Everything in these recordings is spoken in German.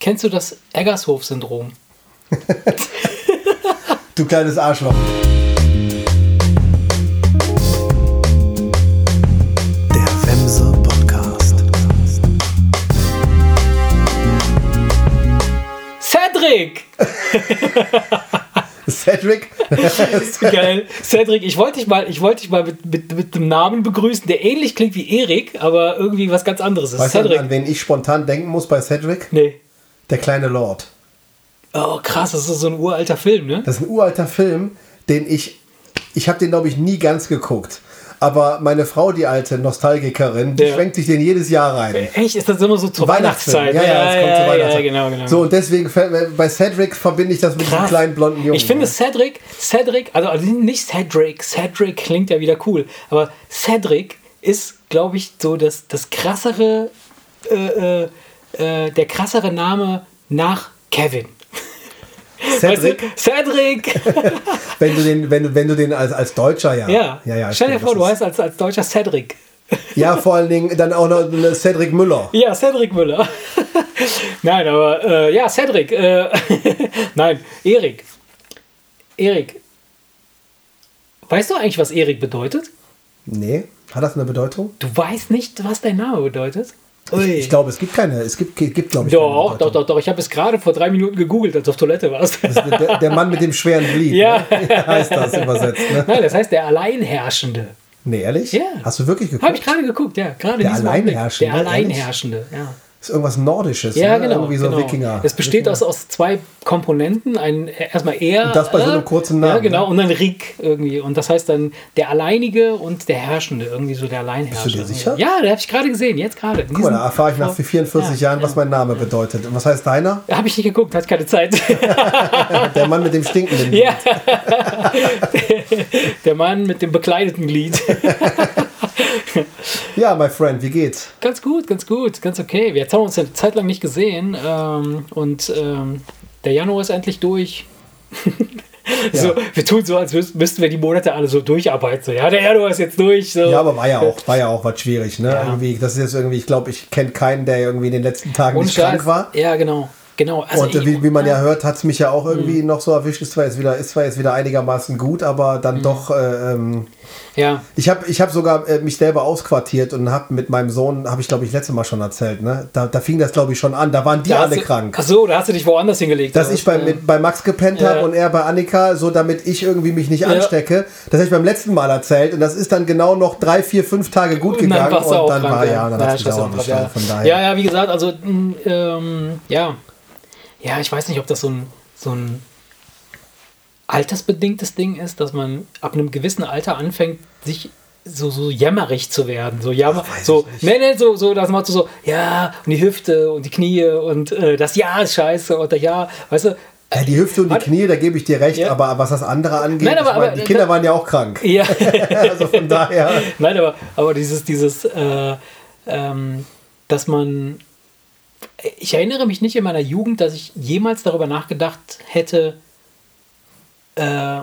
Kennst du das Eggershof-Syndrom? du kleines Arschloch. Der Wemse Podcast. Cedric! Cedric? Geil. Cedric, ich wollte dich mal, ich wollte dich mal mit, mit, mit dem Namen begrüßen, der ähnlich klingt wie Erik, aber irgendwie was ganz anderes ist. Weißt du, Cedric. an wen ich spontan denken muss bei Cedric? Nee. Der kleine Lord. Oh, krass, das ist so ein uralter Film, ne? Das ist ein uralter Film, den ich. Ich habe den, glaube ich, nie ganz geguckt. Aber meine Frau, die alte Nostalgikerin, die Ja. schwenkt sich den jedes Jahr rein. Echt? Ist das immer so zur. Weihnachtszeit? Ja, ja, das kommt zur Weihnachtszeit. Ja, genau, genau. So, und deswegen fällt- bei Cedric verbinde ich das mit diesem Krass. kleinen blonden Jungen. Ich finde Cedric, Cedric, also, also nicht Cedric, Cedric klingt ja wieder cool, aber Cedric ist, glaube ich, so das, das krassere, äh, äh, äh, der krassere Name nach Kevin. Cedric, Weißt du? Cedric! wenn du den, wenn, wenn du den als, als Deutscher, ja. ja. ja, ja Stell dir vor, du heißt als, als deutscher Cedric. Ja, vor allen Dingen dann auch noch Cedric Müller. Ja, Cedric Müller. Nein, aber äh, ja, Cedric. Äh, Nein, Erik. Erik. Weißt du eigentlich, was Erik bedeutet? Nee, hat das eine Bedeutung? Du weißt nicht, was dein Name bedeutet? Ui. Ich glaube, es gibt keine, es gibt, gibt glaube ich, Doch, doch, doch, doch. Ich habe es gerade vor drei Minuten gegoogelt, als du auf Toilette warst. Der, der Mann mit dem schweren Glied, Ja. ne? heißt das übersetzt. Ne? Nein, das heißt der Alleinherrschende. Nee, ehrlich? Ja. Hast du wirklich geguckt? Habe ich gerade geguckt, ja. Gerade Der. Alleinherrschende, Der Alleinherrschende, ja. Ist irgendwas Nordisches, Ja, ne? genau. Irgendwie so genau. Wikinger. Es besteht aus, aus zwei Komponenten. Ein, erstmal er. Und das bei so einem kurzen Namen, Ja, genau. ne? Und dann Rick irgendwie. Und das heißt dann der Alleinige und der Herrschende. Irgendwie so der Alleinherrschende. dir sicher? Ja, da habe ich gerade gesehen. Jetzt gerade. Guck mal, da erfahre ich nach 44 Jahren, was mein Name bedeutet. Und was heißt deiner? Habe ich nicht geguckt, hatte keine Zeit. Der Mann mit dem stinkenden ja. der Mann mit dem bekleideten Glied. Ja, my friend, wie geht's? Ganz gut, ganz gut, ganz okay. Jetzt haben wir uns eine Zeit lang nicht gesehen ähm, und ähm, der Januar ist endlich durch. so, wir tun so, als müs- müssten wir die Monate alle so durcharbeiten. So, ja, der Januar ist jetzt durch. So. Ja, aber war ja auch, war ja auch was schwierig, ne? Ja. Irgendwie, das ist jetzt irgendwie, ich glaube, ich kenne keinen, der irgendwie in den letzten Tagen Und nicht krank war. Ja, genau. Genau. Also Und ich- wie, wie man ja hört, hat es mich ja auch irgendwie noch so erwischt. Ist zwar jetzt wieder, ist zwar jetzt wieder einigermaßen gut, aber dann doch. Äh, ähm, ja, ich habe ich hab sogar äh, mich selber ausquartiert und habe mit meinem Sohn, habe ich glaube ich letztes Mal schon erzählt, ne? Da, da fing das glaube ich schon an. Da waren die da alle du, krank. Ach so, da hast du dich woanders hingelegt. Dass ich bei, was? mit, bei Max gepennt Ja. habe und er bei Annika, so damit ich irgendwie mich nicht anstecke. Das habe ich beim letzten Mal erzählt und das ist dann genau noch drei, vier, fünf Tage gut Und dann gegangen warst du und dann war ja, dann ja, hat bestellt. ja. Daher. Ja, ja, wie gesagt, also mh, ähm, ja, ja, ich weiß nicht, ob das so ein, so ein altersbedingtes Ding ist, dass man ab einem gewissen Alter anfängt, sich so, so jämmerig zu werden. So, jammer, Ach, so, nee, nee, so, so, das macht so, so, ja, und die Hüfte und die Knie und äh, das Ja ist scheiße und der Ja, weißt du, Ja, die Hüfte und die Knie, da gebe ich dir recht, Ja. aber was das andere angeht, Nein, aber- meine, aber- die Kinder waren ja auch krank. ja. also von daher. Nein, aber, aber dieses, dieses, äh, ähm, dass man. Ich erinnere mich nicht in meiner Jugend, dass ich jemals darüber nachgedacht hätte, äh,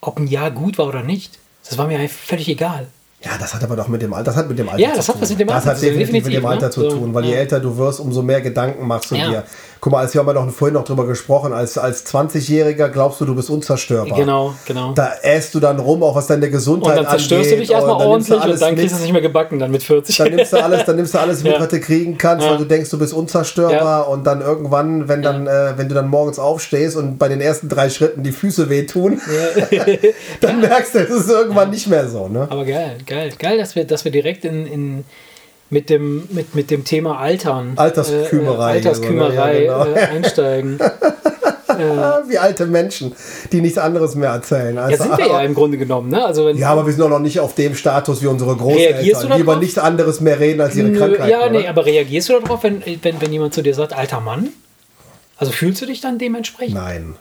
ob ein Jahr gut war oder nicht. Das war mir völlig egal. Ja, das hat aber doch mit dem Alter, das hat mit dem Alter Ja, zu das tun. hat was mit dem das Alter hat zu tun, definitiv, mit dem definitiv, Alter ne? zu tun, weil je ja. älter du wirst, umso mehr Gedanken machst du Ja. dir. Guck mal, als wir haben ja noch vorhin noch drüber gesprochen, als, als 20-Jähriger glaubst du, du bist unzerstörbar. Genau, genau. Da äst du dann rum, auch was deine Gesundheit und dann zerstörst du angeht, dich erstmal du ordentlich und dann kriegst du es nicht mehr gebacken, dann mit 40. Dann nimmst du alles, dann nimmst du alles mit, Ja. was du kriegen kannst, Ja. weil du denkst, du bist unzerstörbar und dann irgendwann, wenn dann, äh, wenn du dann morgens aufstehst und bei den ersten drei Schritten die Füße wehtun, dann merkst du, es ist irgendwann nicht mehr so, ne? Aber geil, geil, geil, dass wir, dass wir direkt in, in mit dem, mit, mit dem Thema Altern, Alterskümerei äh, äh, Alterskümerei so, ne? Ja, genau. äh, einsteigen. Wie alte Menschen, die nichts anderes mehr erzählen. Ja, Also, sind wir ja im Grunde genommen, ne? Also Ja, aber wir sind doch noch nicht auf dem Status wie unsere Großeltern, die über nichts anderes mehr reden als ihre Nö, Krankheit. ja, nee, oder? aber reagierst du darauf, wenn, wenn, wenn jemand zu dir sagt, alter Mann? Also fühlst du dich dann dementsprechend? Nein.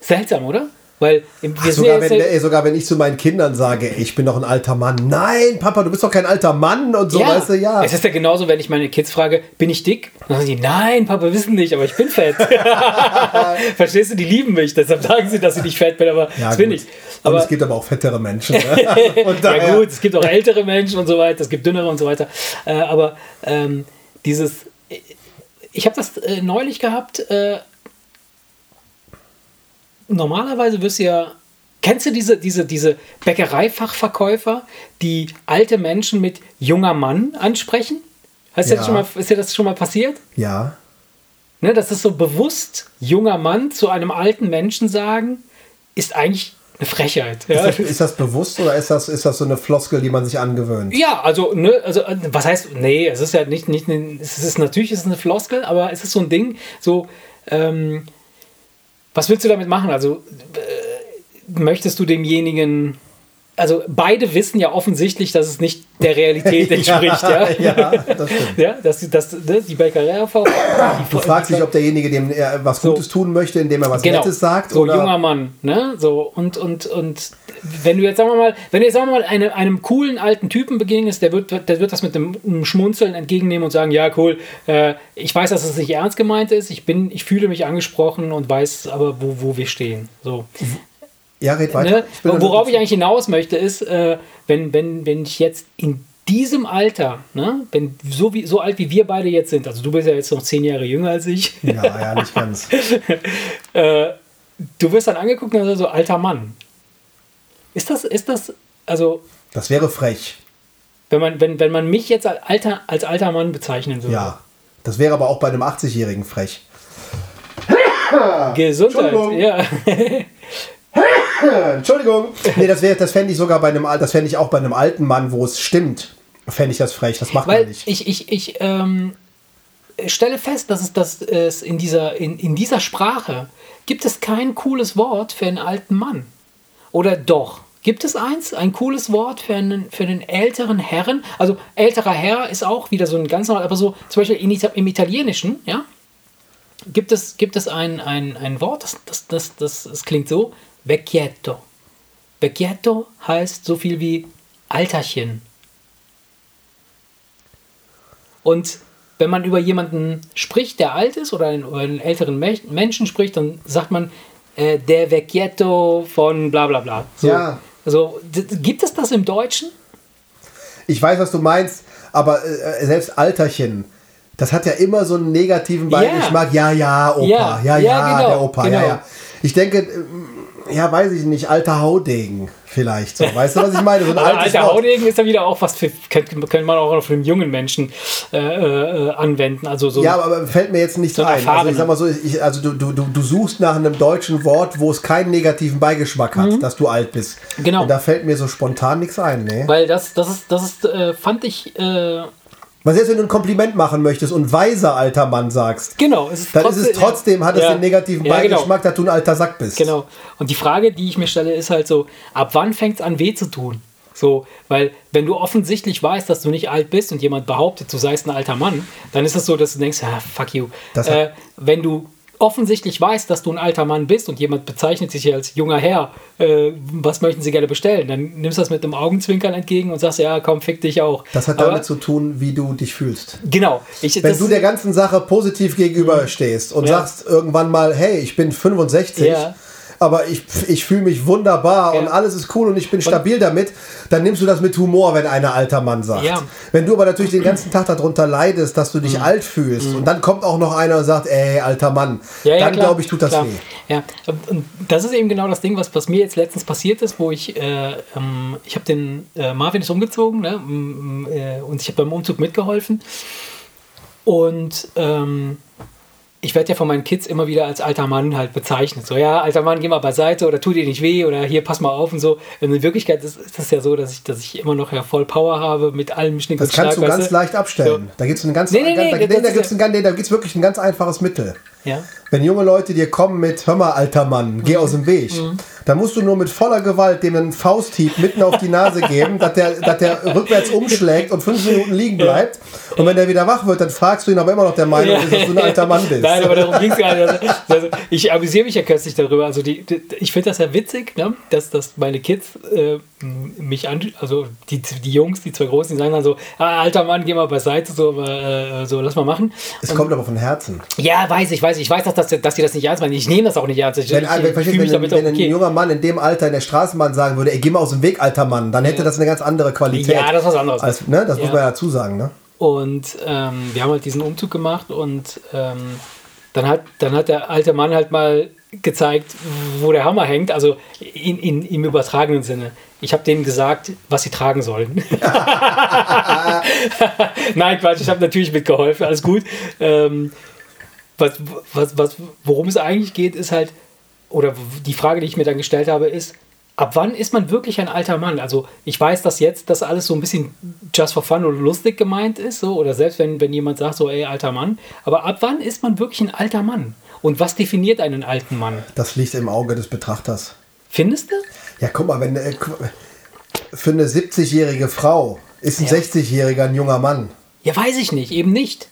Seltsam, oder? Weil im- wir sind Sogar wenn, jetzt, ey, sogar wenn ich zu meinen Kindern sage, ey, ich bin doch ein alter Mann. Nein, Papa, du bist doch kein alter Mann und so, ja, weißt du, ja. Es ist ja genauso, wenn ich meine Kids frage, bin ich dick? Dann sagen die, nein, Papa, wissen nicht, aber ich bin fett. Verstehst du, die lieben mich, deshalb sagen sie, dass ich nicht fett bin, aber ja, das bin gut. ich. Und Aber es gibt aber auch fettere Menschen. Ne? Ja gut, es gibt auch ältere Menschen und so weiter, es gibt dünnere und so weiter. Äh, aber ähm, dieses, ich habe das äh, neulich gehabt. Äh, normalerweise wirst du ja. Kennst du diese, diese, diese Bäckereifachverkäufer, die alte Menschen mit junger Mann ansprechen? Hast ja. das schon mal, ist dir das schon mal passiert? Ja. Ne, das ist so bewusst junger Mann zu einem alten Menschen sagen, ist eigentlich eine Frechheit. Ja. Ist, das, ist, das, bewusst oder ist das, ist das so eine Floskel, die man sich angewöhnt? Ja, also, ne, also was heißt, nee, es ist ja nicht, nicht es ist natürlich ist es eine Floskel, aber es ist so ein Ding, so, ähm, was willst du damit machen? Also, äh, möchtest du demjenigen also beide wissen ja offensichtlich, dass es nicht der Realität entspricht. ja, ja. ja, das stimmt. Ja, dass, dass, ne, die Bäckerei Du fragst dich, ob derjenige dem er was Gutes so, tun möchte, indem er was genau, Nettes sagt. So oder? junger Mann, ne? So, und, und, und wenn du jetzt, sagen wir mal, wenn du jetzt sagen wir mal einem, einem coolen alten Typen begegnest, der wird, der wird das mit einem, einem Schmunzeln entgegennehmen und sagen, ja, cool, äh, ich weiß, dass es nicht ernst gemeint ist, ich bin, ich fühle mich angesprochen und weiß aber, wo, wo wir stehen. So. Ja, red weiter. Ne? Ich Worauf ich eigentlich hinaus möchte, ist, äh, wenn, wenn, wenn ich jetzt in diesem Alter, ne, wenn so, wie, so alt wie wir beide jetzt sind, also du bist ja jetzt noch zehn Jahre jünger als ich. Ja, ja, nicht ganz. äh, du wirst dann angeguckt und so, alter Mann. Ist das, ist das, also. Das wäre frech. Wenn man, wenn, wenn man mich jetzt als alter, als alter Mann bezeichnen würde. Ja, das wäre aber auch bei einem 80-Jährigen frech. Gesundheit, ja. Entschuldigung. Nee, das, das fände ich sogar bei einem, das fände ich auch bei einem alten Mann, wo es stimmt, fände ich das frech. Das macht Weil man nicht. Ich, ich, ich ähm, stelle fest, dass es, dass es in, dieser, in, in dieser Sprache gibt es kein cooles Wort für einen alten Mann. Oder doch? Gibt es eins, ein cooles Wort für einen, für einen älteren Herren? Also älterer Herr ist auch wieder so ein ganz normal, aber so zum Beispiel in, im Italienischen, ja, gibt es, gibt es ein, ein, ein Wort, das, das, das, das, das klingt so, Vecchietto. Vecchietto heißt so viel wie Alterchen. Und wenn man über jemanden spricht, der alt ist oder über einen älteren Menschen spricht, dann sagt man äh, der Vecchietto von bla bla bla. So. Ja. Also gibt es das im Deutschen? Ich weiß, was du meinst, aber äh, selbst Alterchen, das hat ja immer so einen negativen Beigeschmack. Ja, ja, ja Opa, ja, ja, ja, genau, der Opa, genau. ja, ja. Ich denke, ja, weiß ich nicht, alter Haudegen vielleicht. So. Weißt du, was ich meine? So ein alter Wort. Haudegen ist ja wieder auch was für, könnte, könnte man auch für einen jungen Menschen äh, äh, anwenden. Also so ja, aber fällt mir jetzt nicht so ein. Also ich sag mal so, ich, also du, du, du suchst nach einem deutschen Wort, wo es keinen negativen Beigeschmack hat, mhm. dass du alt bist. Genau. Und da fällt mir so spontan nichts ein. Nee. Weil das, das ist, das ist, äh, fand ich äh, was jetzt, wenn du ein Kompliment machen möchtest und weiser alter Mann sagst, genau, ist dann trotzdem, ist es trotzdem, ja, hat es ja, den negativen ja, genau. Beigeschmack, genau. dass du ein alter Sack bist. Genau. Und die Frage, die ich mir stelle, ist halt so, ab wann fängt es an weh zu tun? So, weil wenn du offensichtlich weißt, dass du nicht alt bist und jemand behauptet, du seist ein alter Mann, dann ist es so, dass du denkst, ah, fuck you. Äh, wenn du offensichtlich weiß, dass du ein alter Mann bist und jemand bezeichnet sich als junger Herr, äh, was möchten sie gerne bestellen? Dann nimmst du das mit einem Augenzwinkern entgegen und sagst, ja, komm, fick dich auch. Das hat Aber, damit zu tun, wie du dich fühlst. Genau. Ich, Wenn du der ganzen Sache positiv gegenüberstehst und ja. sagst irgendwann mal, hey, ich bin 65, ja aber ich, ich fühle mich wunderbar ja. und alles ist cool und ich bin stabil damit, dann nimmst du das mit Humor, wenn einer alter Mann sagt. Ja. Wenn du aber natürlich den ganzen Tag darunter leidest, dass du dich mhm. alt fühlst mhm. und dann kommt auch noch einer und sagt, ey, alter Mann, ja, dann glaube ich, tut das klar. weh. Ja, und das ist eben genau das Ding, was, was mir jetzt letztens passiert ist, wo ich, äh, ähm, ich habe den, äh, Marvin ist umgezogen ne, äh, und ich habe beim Umzug mitgeholfen und ähm, ich werde ja von meinen Kids immer wieder als alter Mann halt bezeichnet. So, ja, alter Mann, geh mal beiseite oder tu dir nicht weh oder hier, pass mal auf und so. In Wirklichkeit ist, ist das ja so, dass ich, dass ich immer noch ja voll Power habe mit allem Schnick Das kannst Schlag, du ganz du? leicht abstellen. So. Da gibt es ein ganz, nee, nee, nee, da, da, da, da gibt's wirklich ein ganz einfaches Mittel. Ja. Wenn junge Leute dir kommen mit, hör mal, alter Mann, geh mhm. aus dem Weg, mhm. Dann musst du nur mit voller Gewalt dem einen Fausthieb mitten auf die Nase geben, dass der, dass der rückwärts umschlägt und fünf Minuten liegen bleibt. Und wenn der wieder wach wird, dann fragst du ihn aber immer noch der Meinung, ja. dass du ein alter Mann bist. Nein, aber darum ging es gar nicht. Also, ich amüsiere mich ja kürzlich darüber. Also die, die ich finde das ja witzig, ne? dass, dass meine Kids äh, mich an, also die, die Jungs, die zwei Großen, die sagen dann so, ah, alter Mann, geh mal beiseite, so, äh, so lass mal machen. Es und, kommt aber von Herzen. Ja, weiß ich, weiß ich. Ich weiß, dass, dass, dass die das nicht ernst meinen. Ich nehme das auch nicht ernst. Ich, wenn, ich, ich, wenn, wenn, wenn okay. ein junger Mann in dem Alter in der Straßenbahn sagen würde, ey, geh mal aus dem Weg, alter Mann, dann hätte ja. das eine ganz andere Qualität. Ja, das ist was anderes. Als, ne? Das ja. muss man ja dazu sagen, ne? Und ähm, wir haben halt diesen Umzug gemacht und ähm, dann, hat, dann hat der alte Mann halt mal gezeigt, wo der Hammer hängt, also in, in, im übertragenen Sinne. Ich habe denen gesagt, was sie tragen sollen. Nein, Quatsch, ich habe natürlich mitgeholfen, alles gut. Ähm, was, was, was, worum es eigentlich geht, ist halt, oder die Frage, die ich mir dann gestellt habe, ist, ab wann ist man wirklich ein alter Mann? Also ich weiß, dass jetzt das alles so ein bisschen just for fun oder lustig gemeint ist, so, oder selbst wenn, wenn jemand sagt, so, ey, alter Mann, aber ab wann ist man wirklich ein alter Mann? Und was definiert einen alten Mann? Das liegt im Auge des Betrachters. Findest du? Ja, guck mal, wenn äh, für eine 70-jährige Frau ist ein ja. 60-jähriger ein junger Mann. Ja, weiß ich nicht, eben nicht.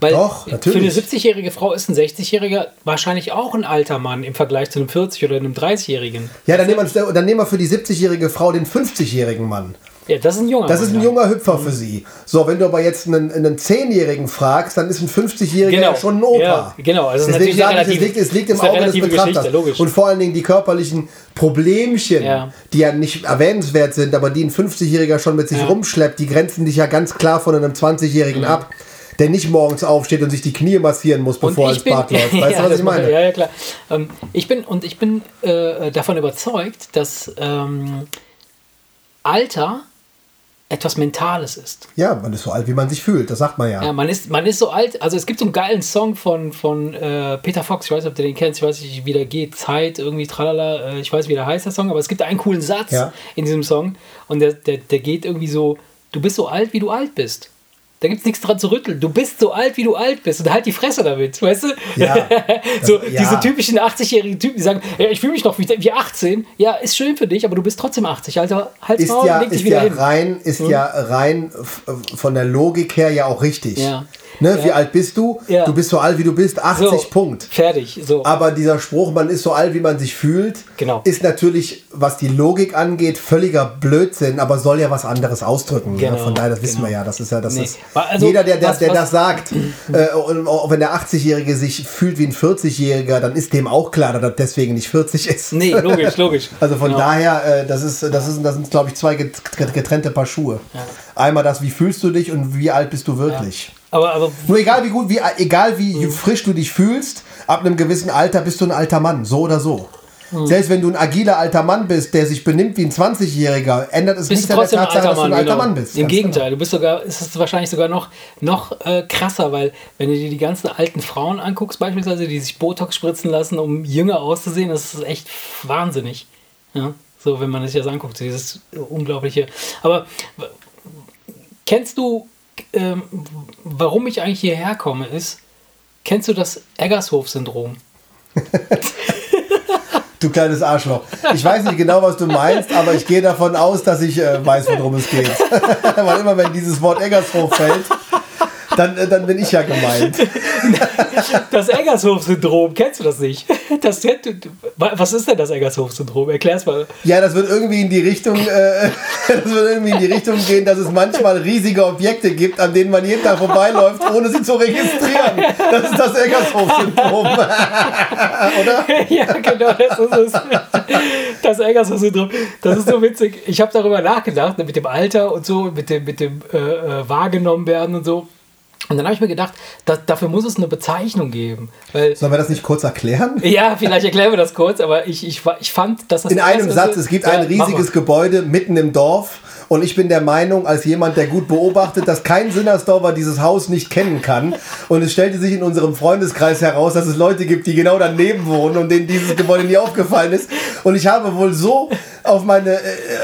Weil Doch, natürlich. Für eine 70-jährige Frau ist ein 60-jähriger wahrscheinlich auch ein alter Mann im Vergleich zu einem 40- oder einem 30-jährigen. Ja, dann nehmen, wir, dann nehmen wir für die 70-jährige Frau den 50-jährigen Mann. Ja, das ist ein junger Das ist ein junger Hüpfer für sie. So, wenn du aber jetzt einen, einen 10-Jährigen fragst, dann ist ein 50-Jähriger genau. schon ein Opa. Ja, genau. Also Deswegen sage ich, es liegt, es liegt im Auge des Betrachters. Und vor allen Dingen die körperlichen Problemchen, ja. die ja nicht erwähnenswert sind, aber die ein 50-Jähriger schon mit sich ja. rumschleppt, die grenzen dich ja ganz klar von einem 20-Jährigen mhm. ab der nicht morgens aufsteht und sich die Knie massieren muss, bevor er ins Bad läuft. Weißt ja, du, was ich meine? Ja, ja, klar. Ähm, ich bin, und ich bin äh, davon überzeugt, dass ähm, Alter etwas Mentales ist. Ja, man ist so alt, wie man sich fühlt, das sagt man ja. Ja, man ist, man ist so alt, also es gibt so einen geilen Song von, von äh, Peter Fox, ich weiß nicht, ob du den kennst, ich weiß nicht, wie der geht, Zeit, irgendwie tralala, äh, ich weiß, wie der heißt, der Song, aber es gibt einen coolen Satz ja. in diesem Song und der, der, der geht irgendwie so, du bist so alt, wie du alt bist. Da gibt es nichts dran zu rütteln. Du bist so alt, wie du alt bist. Und halt die Fresse damit, weißt du? Ja, so ja. diese typischen 80-jährigen Typen, die sagen, ja, ich fühle mich noch wie, wie 18. Ja, ist schön für dich, aber du bist trotzdem 80. Also halt ist ja, leg dich ist wieder ja hin. Rein, ist hm? ja rein von der Logik her ja auch richtig. Ja. Ne, ja. Wie alt bist du? Ja. Du bist so alt, wie du bist. 80 so, Punkt. Fertig. So. Aber dieser Spruch, man ist so alt, wie man sich fühlt, genau. ist natürlich, was die Logik angeht, völliger Blödsinn, aber soll ja was anderes ausdrücken. Ne? Genau. Ne? Von daher, das wissen genau. wir ja. Das ist ja, das nee. ist. Also, jeder, der, der, was, der was, das sagt, äh, und auch wenn der 80-Jährige sich fühlt wie ein 40-Jähriger, dann ist dem auch klar, dass er deswegen nicht 40 ist. Nee, logisch, logisch. Also von genau. daher, äh, das ist, das ist, das sind, glaube ich, zwei getrennte Paar Schuhe. Ja. Einmal das, wie fühlst du dich und wie alt bist du wirklich. Ja. Aber, aber Nur egal wie gut, wie, egal wie mhm. frisch du dich fühlst, ab einem gewissen Alter bist du ein alter Mann, so oder so. Mhm. Selbst wenn du ein agiler alter Mann bist, der sich benimmt wie ein 20-Jähriger, ändert es nicht an der Tatsache, dass du ein alter genau. Mann bist. Im Gegenteil, genau. du bist sogar, ist es wahrscheinlich sogar noch, noch äh, krasser, weil wenn du dir die ganzen alten Frauen anguckst, beispielsweise, die sich Botox spritzen lassen, um jünger auszusehen, das ist echt wahnsinnig. Ja, so wenn man sich das anguckt, dieses unglaubliche. Aber kennst du ähm, warum ich eigentlich hierher komme, ist, kennst du das Eggershof-Syndrom? du kleines Arschloch. Ich weiß nicht genau, was du meinst, aber ich gehe davon aus, dass ich äh, weiß, worum es geht. Weil immer, wenn dieses Wort Eggershof fällt, dann, äh, dann bin ich ja gemeint. Das Eggershof-Syndrom, kennst du das nicht? Das, was ist denn das Eggershof-Syndrom? Erklär's mal. Ja, das wird irgendwie in die Richtung, äh, das wird irgendwie in die Richtung gehen, dass es manchmal riesige Objekte gibt, an denen man jeden Tag vorbeiläuft, ohne sie zu registrieren. Das ist das Eggershof-Syndrom. Oder? Ja, genau, das ist es. Das Eggershof-Syndrom. Das ist so witzig. Ich habe darüber nachgedacht, mit dem Alter und so, mit dem, mit dem äh, äh wahrgenommen werden und so. Und dann habe ich mir gedacht, da, dafür muss es eine Bezeichnung geben. Weil, Sollen wir das nicht kurz erklären? Ja, vielleicht erklären wir das kurz, aber ich, ich, ich fand, dass das. In einem Satz, es gibt ja, ein riesiges Gebäude mitten im Dorf und ich bin der Meinung, als jemand, der gut beobachtet, dass kein Sinnersdorfer dieses Haus nicht kennen kann. Und es stellte sich in unserem Freundeskreis heraus, dass es Leute gibt, die genau daneben wohnen und denen dieses Gebäude nie aufgefallen ist. Und ich habe wohl so auf meine äh,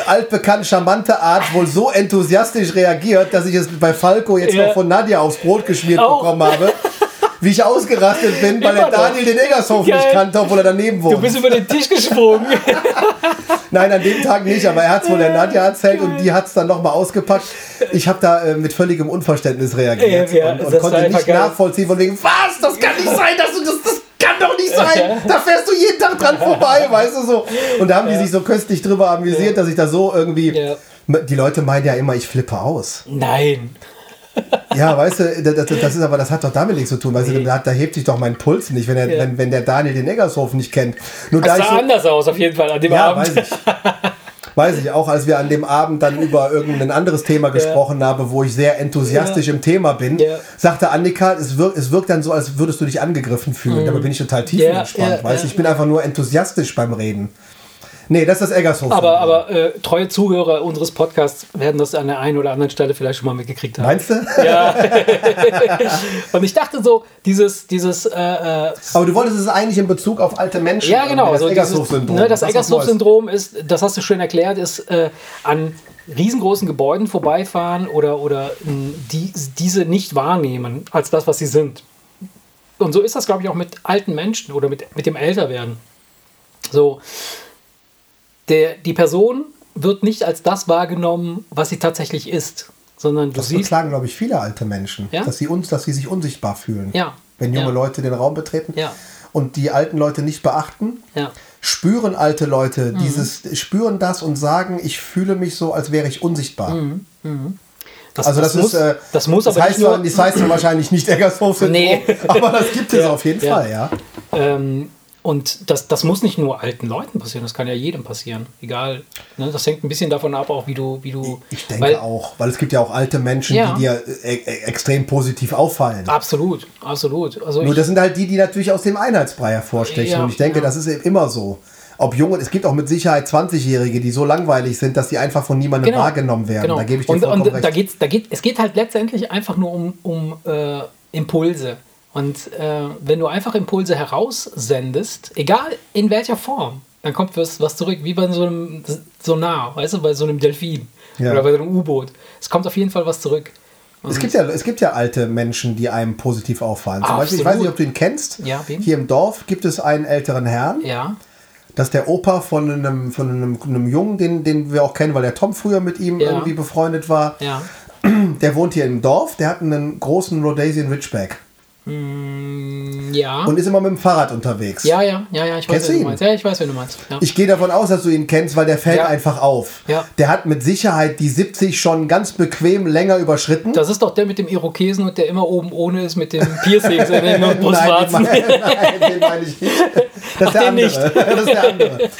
altbekannte, charmante Art wohl so enthusiastisch reagiert, dass ich es bei Falco jetzt ja. noch von Nadja aufs Brot geschmiert Auch. bekommen habe wie ich ausgerastet bin, weil der Daniel den Eggershof Geil. nicht kannte, obwohl er daneben wohnt. Du bist über den Tisch gesprungen. Nein, an dem Tag nicht, aber er hat es wohl der Nadja erzählt und die hat es dann nochmal ausgepackt. Ich habe da äh, mit völligem Unverständnis reagiert ja, ja, und, und konnte nicht geil. nachvollziehen von wegen, was, das kann nicht sein, dass du das, das kann doch nicht sein. Da fährst du jeden Tag dran vorbei, weißt du so. Und da haben die sich so köstlich drüber amüsiert, dass ich da so irgendwie. Die Leute meinen ja immer, ich flippe aus. Nein. Ja, weißt du, das, das, ist aber, das hat doch damit nichts zu tun. Weißt nee. du, da, hebt sich doch mein Puls nicht, wenn, er, ja. wenn, wenn der Daniel den Eggershof nicht kennt. Nur das da sah so, anders aus, auf jeden Fall, an dem ja, Abend. Weiß ich. weiß ich auch, als wir an dem Abend dann über irgendein anderes Thema gesprochen ja. haben, wo ich sehr enthusiastisch ja. im Thema bin, ja. sagte Annika, es wirkt, es wirkt dann so, als würdest du dich angegriffen fühlen. Mhm. Dabei bin ich total tiefenentspannt, ja, weißt Ich bin einfach nur enthusiastisch beim Reden. Nee, das ist das Eggershof. Aber, aber äh, treue Zuhörer unseres Podcasts werden das an der einen oder anderen Stelle vielleicht schon mal mitgekriegt haben. Meinst du? Ja. und ich dachte so, dieses, dieses. Äh, äh, aber du wolltest es eigentlich in Bezug auf alte Menschen. Ja, genau. Das so Eggershof-Syndrom. Ne, das Eggershof-Syndrom ist, das hast du schön erklärt, ist äh, an riesengroßen Gebäuden vorbeifahren oder, oder die, diese nicht wahrnehmen als das, was sie sind. Und so ist das, glaube ich, auch mit alten Menschen oder mit, mit dem Älterwerden. So, der, die Person wird nicht als das wahrgenommen, was sie tatsächlich ist, sondern du das siehst. Das beklagen, glaube ich, viele alte Menschen, ja? dass, sie uns, dass sie sich unsichtbar fühlen. Ja. Wenn junge ja. Leute den Raum betreten ja. und die alten Leute nicht beachten. Spüren alte Leute mhm. dieses, spüren das und sagen, ich fühle mich so, als wäre ich unsichtbar. Mhm. Mhm. Das, also das, das muss, ist, äh, das muss das aber heißt, nur, das heißt wahrscheinlich nicht Eggershof-Syndrom, nee. aber das gibt es auf jeden Fall, ja. Ähm, und das, das muss nicht nur alten Leuten passieren, das kann ja jedem passieren. Egal. Ne? Das hängt ein bisschen davon ab, auch wie du. Wie du ich denke weil, auch, weil es gibt ja auch alte Menschen, ja. die dir e e extrem positiv auffallen. Absolut, absolut. Also nur das sind halt die, die natürlich aus dem Einheitsbrei hervorstechen. Ja, und ich denke, ja. das ist eben immer so. Ob junge, es gibt auch mit Sicherheit 20-Jährige, die so langweilig sind, dass sie einfach von niemandem genau. wahrgenommen werden. Genau. Da gebe ich dir und, vollkommen und recht. Da geht's, da geht, es geht halt letztendlich einfach nur um, um äh, Impulse. Und äh, wenn du einfach Impulse heraussendest, egal in welcher Form, dann kommt was, was zurück, wie bei so einem Sonar, weißt du, bei so einem Delfin ja. oder bei so einem U-Boot. Es kommt auf jeden Fall was zurück. es gibt, ja, es gibt ja alte Menschen, die einem positiv auffallen. Zum Beispiel, ich weiß nicht, ob du ihn kennst. Ja? Hier im Dorf gibt es einen älteren Herrn. Ja. Das ist der Opa von einem, von einem, einem Jungen, den, den wir auch kennen, weil der Tom früher mit ihm Ja. irgendwie befreundet war. Ja. Der wohnt hier im Dorf, der hat einen großen Rhodesian Ridgeback Mm, ja. und ist immer mit dem Fahrrad unterwegs. ja, ja, ja, ja, ich weiß, wen du meinst. Ja, ich weiß, wen du meinst. Ja. Ich gehe davon aus, dass du ihn kennst, weil der fällt Ja. einfach auf. Ja. Der hat mit Sicherheit die 70 schon ganz bequem länger überschritten. das ist doch der mit dem Irokesen und der immer oben ohne ist mit dem Piercings in den nein, Brustwarzen. meine, nein, den meine ich nicht. Das ist, Ach, der andere. nicht. das ist der andere.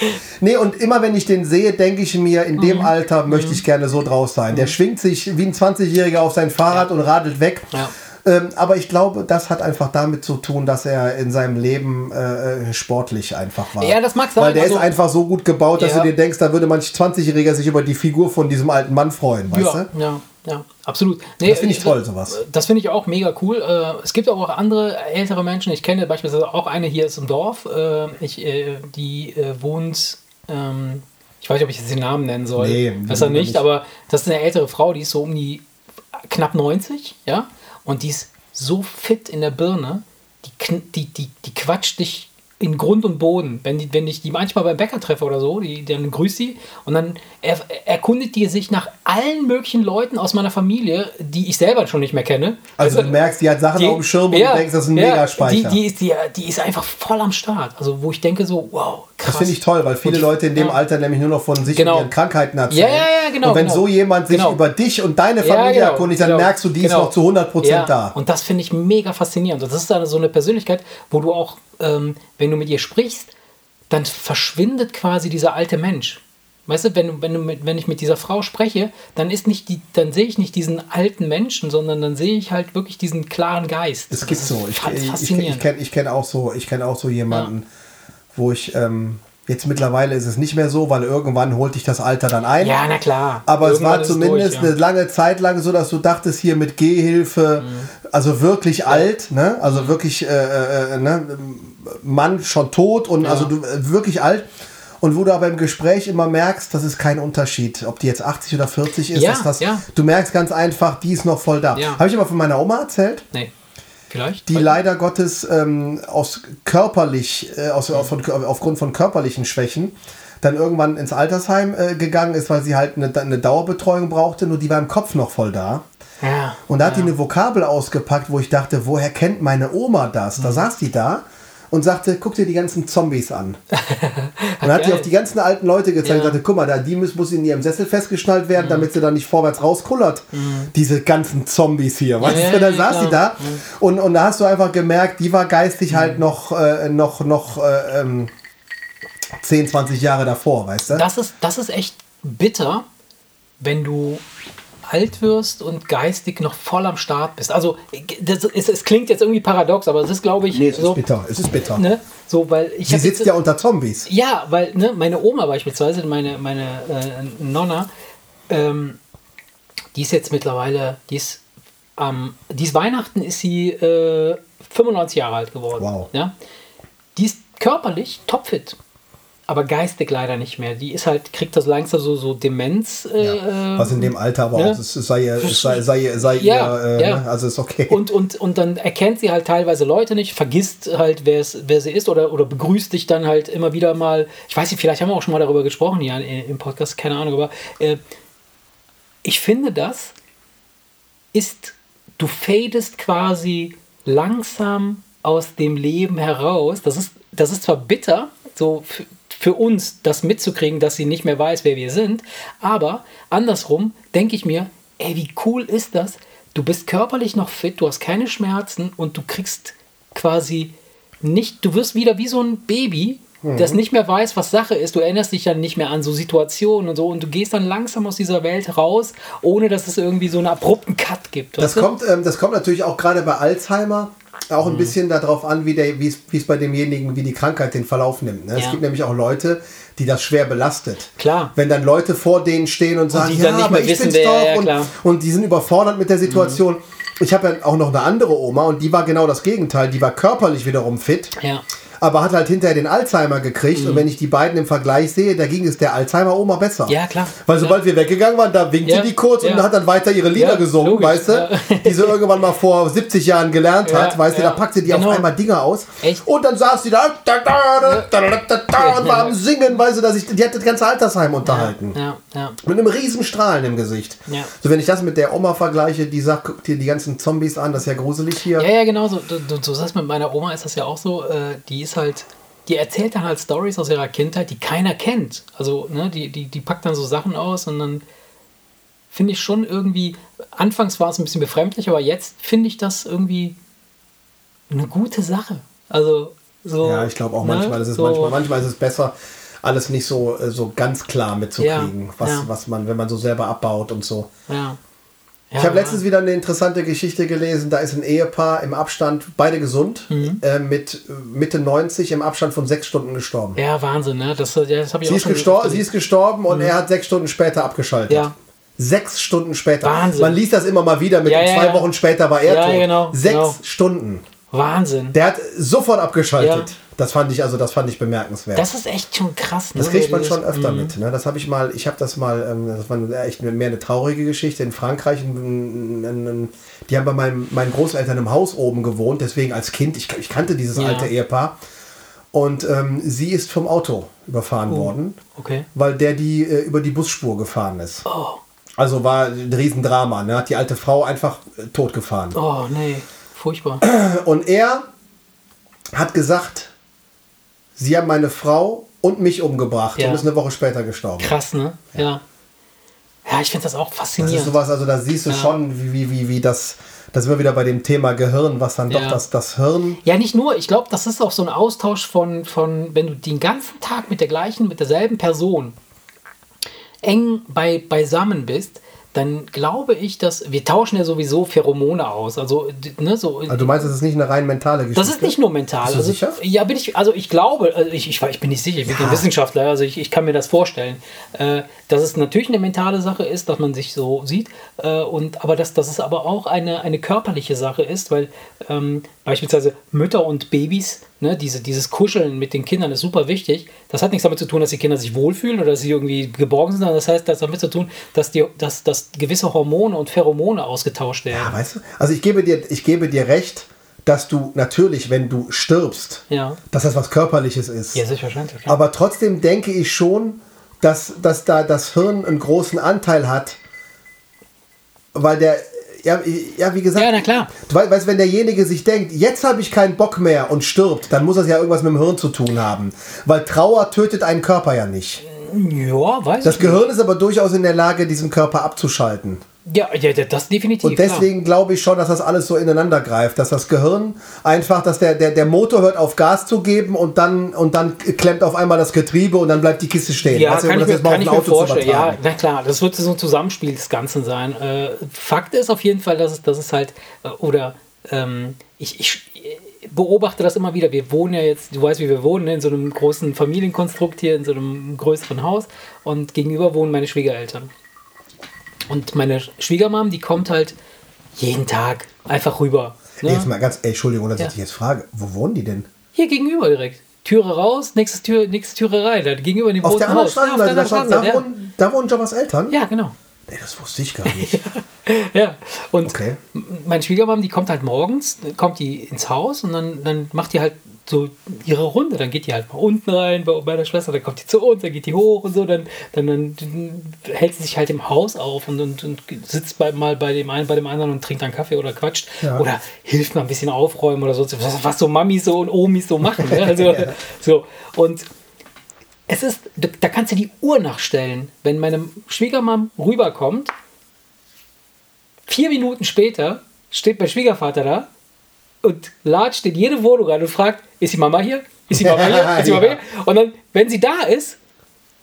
Nee, und immer wenn ich den sehe, denke ich mir, in Mhm. dem Alter möchte ich gerne so draus sein. Der schwingt sich wie ein 20-Jähriger auf sein Fahrrad und radelt weg. Ja. Ähm, aber ich glaube, das hat einfach damit zu tun, dass er in seinem Leben äh, sportlich einfach war. Ja, das mag sein. Weil der Also- ist einfach so gut gebaut, dass Ja. du dir denkst, da würde manch 20-Jähriger sich über die Figur von diesem alten Mann freuen, weißt ja, du? ja, ja, absolut. Nee, Das finde ich toll, sowas. Das finde ich auch mega cool. Äh, Es gibt auch andere ältere Menschen. Ich kenne beispielsweise auch eine hier ist im Dorf. Äh, Ich, äh, die äh, wohnt. ähm, Ich weiß nicht, ob ich jetzt den Namen nennen soll. Nee, Besser nicht, nicht. aber das ist eine ältere Frau, die ist so um die knapp 90, ja. Und die ist so fit in der Birne, die, die, die, die quatscht dich in Grund und Boden. Wenn, die, wenn ich die manchmal beim Bäcker treffe oder so, die, dann grüßt sie und dann er, erkundet die sich nach allen möglichen Leuten aus meiner Familie, die ich selber schon nicht mehr kenne. Also du merkst, die hat Sachen auf dem Schirm und du denkst, das ist ein ja, Megaspeicher. Die, die, ist, die, die ist einfach voll am Start. Also wo ich denke so, wow, krass. Das finde ich toll, weil viele die- Leute in dem ja. Alter nämlich nur noch von sich Genau. und ihren Krankheiten erzählen. Ja, ja, ja, genau, Und wenn genau. so jemand sich Genau. über dich und deine Ja, Familie genau, erkundigt, dann genau, merkst du, die ist genau. noch zu 100% ja, da. Und das finde ich mega faszinierend. Und das ist dann so eine Persönlichkeit, wo du auch, ähm, wenn du mit ihr sprichst, dann verschwindet quasi dieser alte Mensch. Weißt du, wenn, wenn, du mit, wenn ich mit dieser Frau spreche, dann ist nicht die, dann sehe ich nicht diesen alten Menschen, sondern dann sehe ich halt wirklich diesen klaren Geist. Es gibt so. Ich, ich, ich, ich kenne ich kenn auch so, ich kenne auch so jemanden, wo ich ähm, jetzt mittlerweile ist es nicht mehr so, weil irgendwann holt dich das Alter dann ein. ja, na klar. Aber es Irgendwann war ist zumindest durch, ja. eine lange Zeit lang so, dass du dachtest, hier mit Gehhilfe, Mhm. also wirklich alt, ne? Also wirklich äh, äh, ne? Mann schon tot und also du, äh, wirklich alt. Und wo du aber im Gespräch immer merkst, das ist kein Unterschied, ob die jetzt 80 oder 40 ist. Ja, ist das, ja. Du merkst ganz einfach, die ist noch voll da. Ja. Habe ich aber von meiner Oma erzählt? Nee. Vielleicht? die leider Gottes ähm, aus körperlich, äh, aus, auf, von, aufgrund von körperlichen Schwächen dann irgendwann ins Altersheim äh, gegangen ist, weil sie halt eine, eine Dauerbetreuung brauchte, nur die war im Kopf noch voll da. ja. Und da hat die eine Vokabel ausgepackt, wo ich dachte, woher kennt meine Oma das? Mhm. Da saß die da und sagte, guck dir die ganzen Zombies an. und hat die auf die ganzen alten Leute gezeigt Ja. Mhm. und sagte, guck mal, da, die muss, muss in ihrem Sessel festgeschnallt werden, damit sie dann nicht vorwärts rauskullert. Diese ganzen Zombies hier. Weißt ja, du? Dann ja, saß klar. da und, und da hast du einfach gemerkt, die war Mhm. geistig halt noch, äh, noch, noch äh, ähm, 10, 20 Jahre davor, weißt du? Das ist, das ist echt bitter, wenn du alt wirst und geistig noch voll am Start bist. Also das, es, es klingt jetzt irgendwie paradox, aber es ist, glaube ich, Nee, es so, ist bitter. Es ist bitter. Ne, so, weil ich Sie sitzt jetzt- ja unter Zombies. ja, weil ne, meine Oma beispielsweise, meine, meine äh, Nonna, ähm, die ist jetzt mittlerweile, die ist am, dies Weihnachten ist sie äh, 95 Jahre alt geworden. Wow. Ja? Die ist körperlich topfit, aber geistig leider nicht mehr. Die ist halt, kriegt das langsam so, so Demenz. Äh, Was in dem Alter aber ne? auch, es sei, ihr- es sei, sei, sei Ja, ihr, äh, ja. ne? also ist okay. Und, und, und dann erkennt sie halt teilweise Leute nicht, vergisst halt, wer, es, wer sie ist oder, oder begrüßt dich dann halt immer wieder mal. Ich weiß nicht, vielleicht haben wir auch schon mal darüber gesprochen hier im Podcast, keine Ahnung, aber äh, ich finde, das ist, du fadest quasi langsam aus dem Leben heraus. Das ist, das ist zwar bitter, so für, uns das mitzukriegen, dass sie nicht mehr weiß, wer wir sind, aber andersrum denke ich mir, ey, wie cool ist das? Du bist körperlich noch fit, du hast keine Schmerzen und du kriegst quasi nicht, du wirst wieder wie so ein Baby, das nicht mehr weiß, was Sache ist. Du erinnerst dich dann nicht mehr an so Situationen und so und du gehst dann langsam aus dieser Welt raus, ohne dass es irgendwie so einen abrupten Cut gibt. Das du? kommt, ähm, das kommt natürlich auch gerade bei Alzheimer auch Mhm. ein bisschen darauf an, wie, es, es bei demjenigen, wie die Krankheit den Verlauf nimmt. Ne? Es Ja. gibt nämlich auch Leute, die das schwer belastet. Klar. Wenn dann Leute vor denen stehen und sagen, die ja, aber ich wissen, bin's wer- doch. ja, und, klar. Mhm. und die sind überfordert mit der Situation. Ich habe ja auch noch eine andere Oma und die war genau das Gegenteil. Die war körperlich wiederum fit. Ja aber hat halt hinterher den Alzheimer gekriegt. Mhm. Und wenn ich die beiden im Vergleich sehe, da ging es der Alzheimer-Oma besser. Ja, klar. Weil sobald ja. wir weggegangen waren, da winkte ja. die kurz und hat dann weiter ihre Lieder gesungen, logisch. weißt du? Die sie irgendwann mal vor 70 Jahren gelernt hat, weißt du? Da packte die genau. auf einmal Dinge aus. Echt? Und dann saß sie da, da, da, da und war am Singen, weißt du, dass ich, die hat das ganze Altersheim unterhalten. Ja, ja. Mit einem riesen Strahlen im Gesicht. Ja. So, wenn ich das mit der Oma vergleiche, die sagt, guck dir die ganzen Zombies an, das ist ja gruselig hier. Ja, ja, genau so. Du, du, du sagst, mit meiner Oma ist das ja auch so, äh, die ist halt, die erzählt dann halt Stories aus ihrer Kindheit, die keiner kennt. Also, ne, die, die, die packt dann so Sachen aus und dann finde ich schon irgendwie, anfangs war es ein bisschen befremdlich, aber jetzt finde ich das irgendwie eine gute Sache. Also, so. Ja, ich glaube auch ne, manchmal ist es so, manchmal, manchmal ist es besser, alles nicht so, äh, so ganz klar mitzukriegen, Ja, was, ja. was man, wenn man so selber abbaut und so. Ja. Ich habe letztens wieder eine interessante Geschichte gelesen. Da ist ein Ehepaar im Abstand, beide gesund, Mhm. äh, mit äh, Mitte 90 im Abstand von sechs Stunden gestorben. Ja, Wahnsinn, ne? Das, ja, das habe ich Sie, auch ist schon gestor sie ist gestorben und er hat sechs Stunden später abgeschaltet. Ja. Sechs Stunden später. Wahnsinn. Man liest das immer mal wieder mit Ja, ja, zwei ja. Wochen später war er Ja, tot. genau, Sechs genau. Stunden. Wahnsinn. Der hat sofort abgeschaltet. Das fand ich also, das fand ich bemerkenswert. Das ist echt schon krass. Ne? Das kriegt man schon öfter mit. Ne? Das habe ich mal, ich habe das mal, ähm, das war echt mehr eine traurige Geschichte. In Frankreich, die haben bei meinem, meinen Großeltern im Haus oben gewohnt, deswegen als Kind, ich, ich kannte dieses Ja. alte Ehepaar. Und ähm, sie ist vom Auto überfahren worden, Okay. weil der die äh, über die Busspur gefahren ist. Oh, Also war ein Riesendrama. Ne? Hat die alte Frau einfach äh, totgefahren. oh, nee. Furchtbar. Und er hat gesagt, sie haben meine Frau und mich umgebracht Ja. und ist eine Woche später gestorben. Krass, ne? Ja. Ja, ich finde das auch Das faszinierend. ist sowas, also da siehst du Ja. schon, wie, wie, wie, wie das, das sind wir wieder bei dem Thema Gehirn, was dann doch das, das Hirn. Ja, nicht nur. Ich glaube, das ist auch so ein Austausch von, von, wenn du den ganzen Tag mit der gleichen, mit derselben Person eng bei, beisammen bist, dann glaube ich, dass wir tauschen ja sowieso Pheromone aus. Also, ne, so. Also du meinst, das ist nicht eine rein mentale Geschichte? Das ist nicht nur mental. Bist du also, sicher? Ja, bin ich, also ich glaube, also ich, ich, ich bin nicht sicher, ich bin kein Wissenschaftler, also ich, ich kann mir das vorstellen, äh, dass es natürlich eine mentale Sache ist, dass man sich so sieht, äh, und, aber dass, dass es aber auch eine, eine körperliche Sache ist, weil ähm, beispielsweise Mütter und Babys, ne, diese, dieses Kuscheln mit den Kindern ist super wichtig. Das hat nichts damit zu tun, dass die Kinder sich wohlfühlen oder dass sie irgendwie geborgen sind, sondern das heißt, das hat damit zu tun, dass, die, dass, dass gewisse Hormone und Pheromone ausgetauscht werden. Ja, weißt du? Also ich gebe dir, ich gebe dir recht, dass du natürlich, wenn du stirbst, Ja. dass das was Körperliches ist. Ja, selbstverständlich. klar. Aber trotzdem denke ich schon, dass, dass da das Hirn einen großen Anteil hat, weil der, ja, ja wie gesagt, Ja, na klar. du weißt, wenn derjenige sich denkt, jetzt habe ich keinen Bock mehr und stirbt, dann muss das ja irgendwas mit dem Hirn zu tun haben. Weil Trauer tötet einen Körper ja nicht. Ja, weiß Das ich nicht. Gehirn ist aber durchaus in der Lage, diesen Körper abzuschalten. Ja, ja, das definitiv. Und deswegen glaube ich schon, dass das alles so ineinander greift, dass das Gehirn einfach, dass der, der, der Motor hört auf Gas zu geben und dann, und dann klemmt auf einmal das Getriebe und dann bleibt die Kiste stehen. Ja, weißt kann ich, mir, kann ich mir vorstellen. Ja, na klar, das wird so ein Zusammenspiel des Ganzen sein. Äh, Fakt ist auf jeden Fall, dass es, dass es halt, äh, oder ähm, ich, ich beobachte das immer wieder. Wir wohnen ja jetzt, du weißt, wie wir wohnen, in so einem großen Familienkonstrukt hier, in so einem größeren Haus und gegenüber wohnen meine Schwiegereltern. Und meine Schwiegermam, die kommt halt jeden Tag einfach rüber. Ne? Ey, jetzt mal ganz, ey, Entschuldigung, dass ja. ich dich jetzt frage, wo wohnen die denn? Hier gegenüber direkt. Türe raus, nächste Tür, nächste Türe rein. Da gegenüber dem auf der Haus. Straße, ja, auf der anderen Straße, da, wohnen, da wohnen Eltern? Ja, genau. Nee, das wusste ich gar nicht. ja, und okay. meine Schwiegermam, die kommt halt morgens, kommt die ins Haus und dann, dann macht die halt so ihre Runde. Dann geht die halt mal unten rein bei meiner Schwester, dann kommt die zu uns, dann geht die hoch und so, dann, dann, dann, hält sie sich halt im Haus auf und, und, und sitzt bei, mal bei dem einen, bei dem anderen und trinkt dann Kaffee oder quatscht ja. oder hilft mal ein bisschen aufräumen oder so, was so Mamis so und Omis so machen. Ne? Also, ja. so. Und es ist, da kannst du die Uhr nachstellen, wenn meine Schwiegermam rüberkommt. Vier Minuten später steht mein Schwiegervater da und latscht in jede Wohnung rein und fragt, ist die Mama hier? Ist die Mama hier? Ist die Mama hier? Und dann, wenn sie da ist,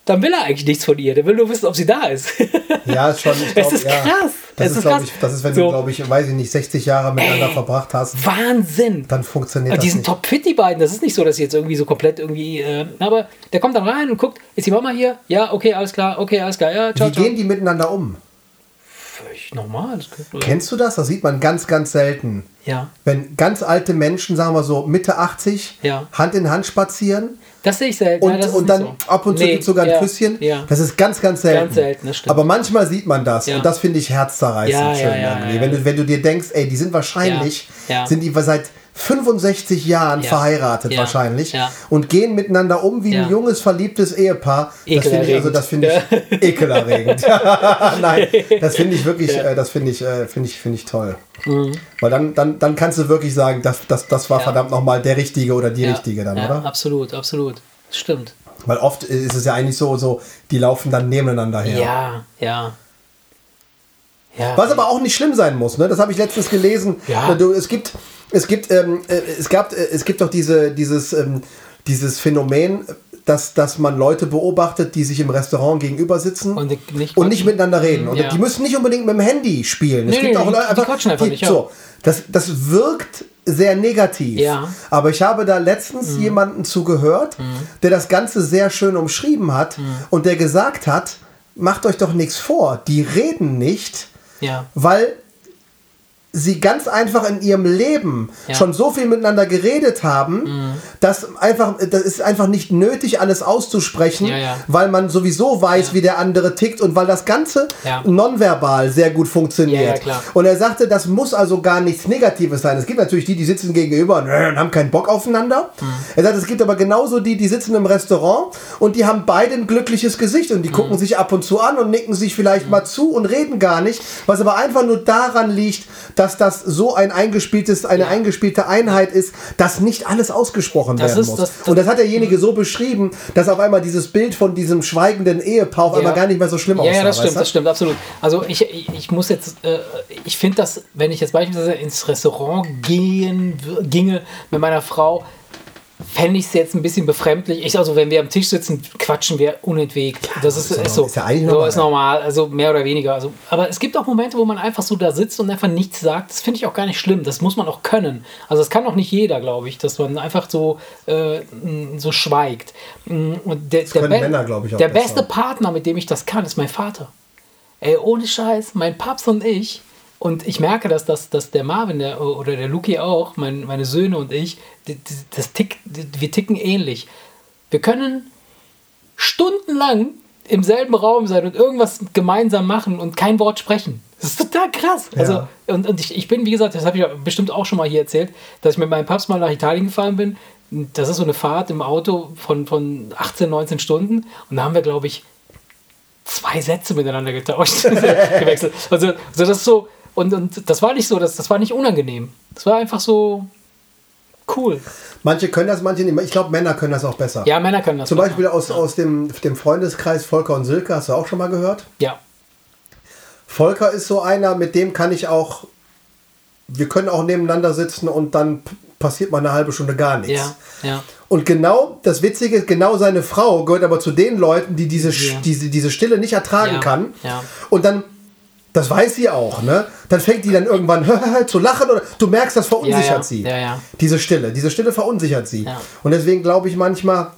dann will er eigentlich nichts von ihr. Der will nur wissen, ob sie da ist. Ja, ist schon. Ich glaub, das ist ja. krass. Das, das ist, glaube ich, das ist, wenn so. du, glaube ich, weiß ich nicht, 60 Jahre miteinander Ey, verbracht hast. Wahnsinn. Dann funktioniert aber das. Die sind topfit, die beiden. Das ist nicht so, dass sie jetzt irgendwie so komplett irgendwie. Äh, aber der kommt dann rein und guckt, ist die Mama hier? Ja, okay, alles klar, okay, alles klar. Ja, ciao, Wie ciao. gehen die miteinander um? Völlig normal. Kennst du das? Das sieht man ganz, ganz selten. Ja. Wenn ganz alte Menschen, sagen wir so Mitte 80, ja. Hand in Hand spazieren. Das sehe ich selten. Und, ja, und dann so. ab und zu nee, gibt es sogar ein ja, Küsschen. Ja. Das ist ganz, ganz selten. Ganz selten. Aber manchmal sieht man das. Und das finde ich herzzerreißend schön. Wenn, du, wenn du dir denkst, ey, die sind wahrscheinlich, sind die seit 65 Jahren ja. verheiratet ja. wahrscheinlich ja. und gehen miteinander um wie ein junges, verliebtes Ehepaar. Das finde ich, also das finde ich ekelerregend. Nein, das finde ich wirklich, äh, das finde ich, äh, finde ich, finde ich toll. Mhm. Weil dann, dann, dann kannst du wirklich sagen, das, das, das war verdammt nochmal der Richtige oder die Richtige dann, oder? Absolut, absolut. Stimmt. Weil oft ist es ja eigentlich so, so, die laufen dann nebeneinander her. Ja, ja. Ja. Was aber auch nicht schlimm sein muss, ne? Das habe ich letztens gelesen. Ja. Du, es gibt, es gibt, ähm, äh, es gab, äh, es gibt doch diese, dieses, ähm, dieses Phänomen, dass, dass man Leute beobachtet, die sich im Restaurant gegenüber sitzen und nicht, und nicht miteinander reden. Und ja. die müssen nicht unbedingt mit dem Handy spielen. Nee, es gibt nee, auch die, einfach, die quatschen einfach die, nicht. So, das, das wirkt sehr negativ. Ja. Aber ich habe da letztens mhm. jemanden zugehört, mhm. der das Ganze sehr schön umschrieben hat mhm. und der gesagt hat, macht euch doch nichts vor, die reden nicht, ja. weil sie ganz einfach in ihrem Leben ja. schon so viel miteinander geredet haben, mhm. dass einfach, das ist einfach nicht nötig, alles auszusprechen, ja, ja. weil man sowieso weiß, wie der andere tickt und weil das Ganze nonverbal sehr gut funktioniert. Und er sagte, das muss also gar nichts Negatives sein. Es gibt natürlich die, die sitzen gegenüber und haben keinen Bock aufeinander. Mhm. Er sagt, es gibt aber genauso die, die sitzen im Restaurant und die haben beide ein glückliches Gesicht und die mhm. gucken sich ab und zu an und nicken sich vielleicht mhm. mal zu und reden gar nicht, was aber einfach nur daran liegt, dass das so ein eingespieltes, eine ja. eingespielte Einheit ist, dass nicht alles ausgesprochen das werden ist, muss. Das, das, und das hat derjenige so beschrieben, dass auf einmal dieses Bild von diesem schweigenden Ehepaar auf ja. einmal gar nicht mehr so schlimm aussah. Ja, das stimmt, das stimmt, absolut. Also ich, ich muss jetzt, äh, ich finde das, wenn ich jetzt beispielsweise ins Restaurant gehen, ginge mit meiner Frau, fände ich es jetzt ein bisschen befremdlich. Ich, also, wenn wir am Tisch sitzen, quatschen wir unentwegt. Ja, das, ist, ist, ist so. Ist ja eigentlich normal. So ist normal, also mehr oder weniger. Also, aber es gibt auch Momente, wo man einfach so da sitzt und einfach nichts sagt. Das finde ich auch gar nicht schlimm. Das muss man auch können. Also, das kann auch nicht jeder, glaube ich, dass man einfach so, äh, so schweigt. Und der, das der, Be Männer, ich, auch der beste Partner, mit dem ich das kann, ist mein Vater. Ey, ohne Scheiß, mein Paps und ich, und ich merke, dass, dass, dass der Marvin der, oder der Luki auch, mein, meine Söhne und ich, das tick, wir ticken ähnlich. Wir können stundenlang im selben Raum sein und irgendwas gemeinsam machen und kein Wort sprechen. Das ist total krass. Ja. Also, und, und ich, ich bin, wie gesagt, das habe ich bestimmt auch schon mal hier erzählt, dass ich mit meinem Papst mal nach Italien gefahren bin. Das ist so eine Fahrt im Auto von, von 18, 19 Stunden. Und da haben wir, glaube ich, zwei Sätze miteinander getauscht, gewechselt. Also, also das ist so, und, und das war nicht so, das, das war nicht unangenehm. Das war einfach so cool. Manche können das, manche nicht. Ich glaube, Männer können das auch besser. Ja, Männer können das Zum Beispiel aus, aus dem, dem Freundeskreis Volker und Silke, hast du auch schon mal gehört? Ja. Volker ist so einer, mit dem kann ich auch, wir können auch nebeneinander sitzen und dann passiert mal eine halbe Stunde gar nichts. Ja, ja. Und genau, das Witzige ist, genau seine Frau gehört aber zu den Leuten, die diese, ja. diese, diese Stille nicht ertragen Ja, kann. ja. Und dann, das weiß sie auch, ne? Dann fängt die dann irgendwann zu lachen oder du merkst, das verunsichert Ja, ja. sie. Ja. Diese Stille. Diese Stille verunsichert sie. Und deswegen glaube ich manchmal,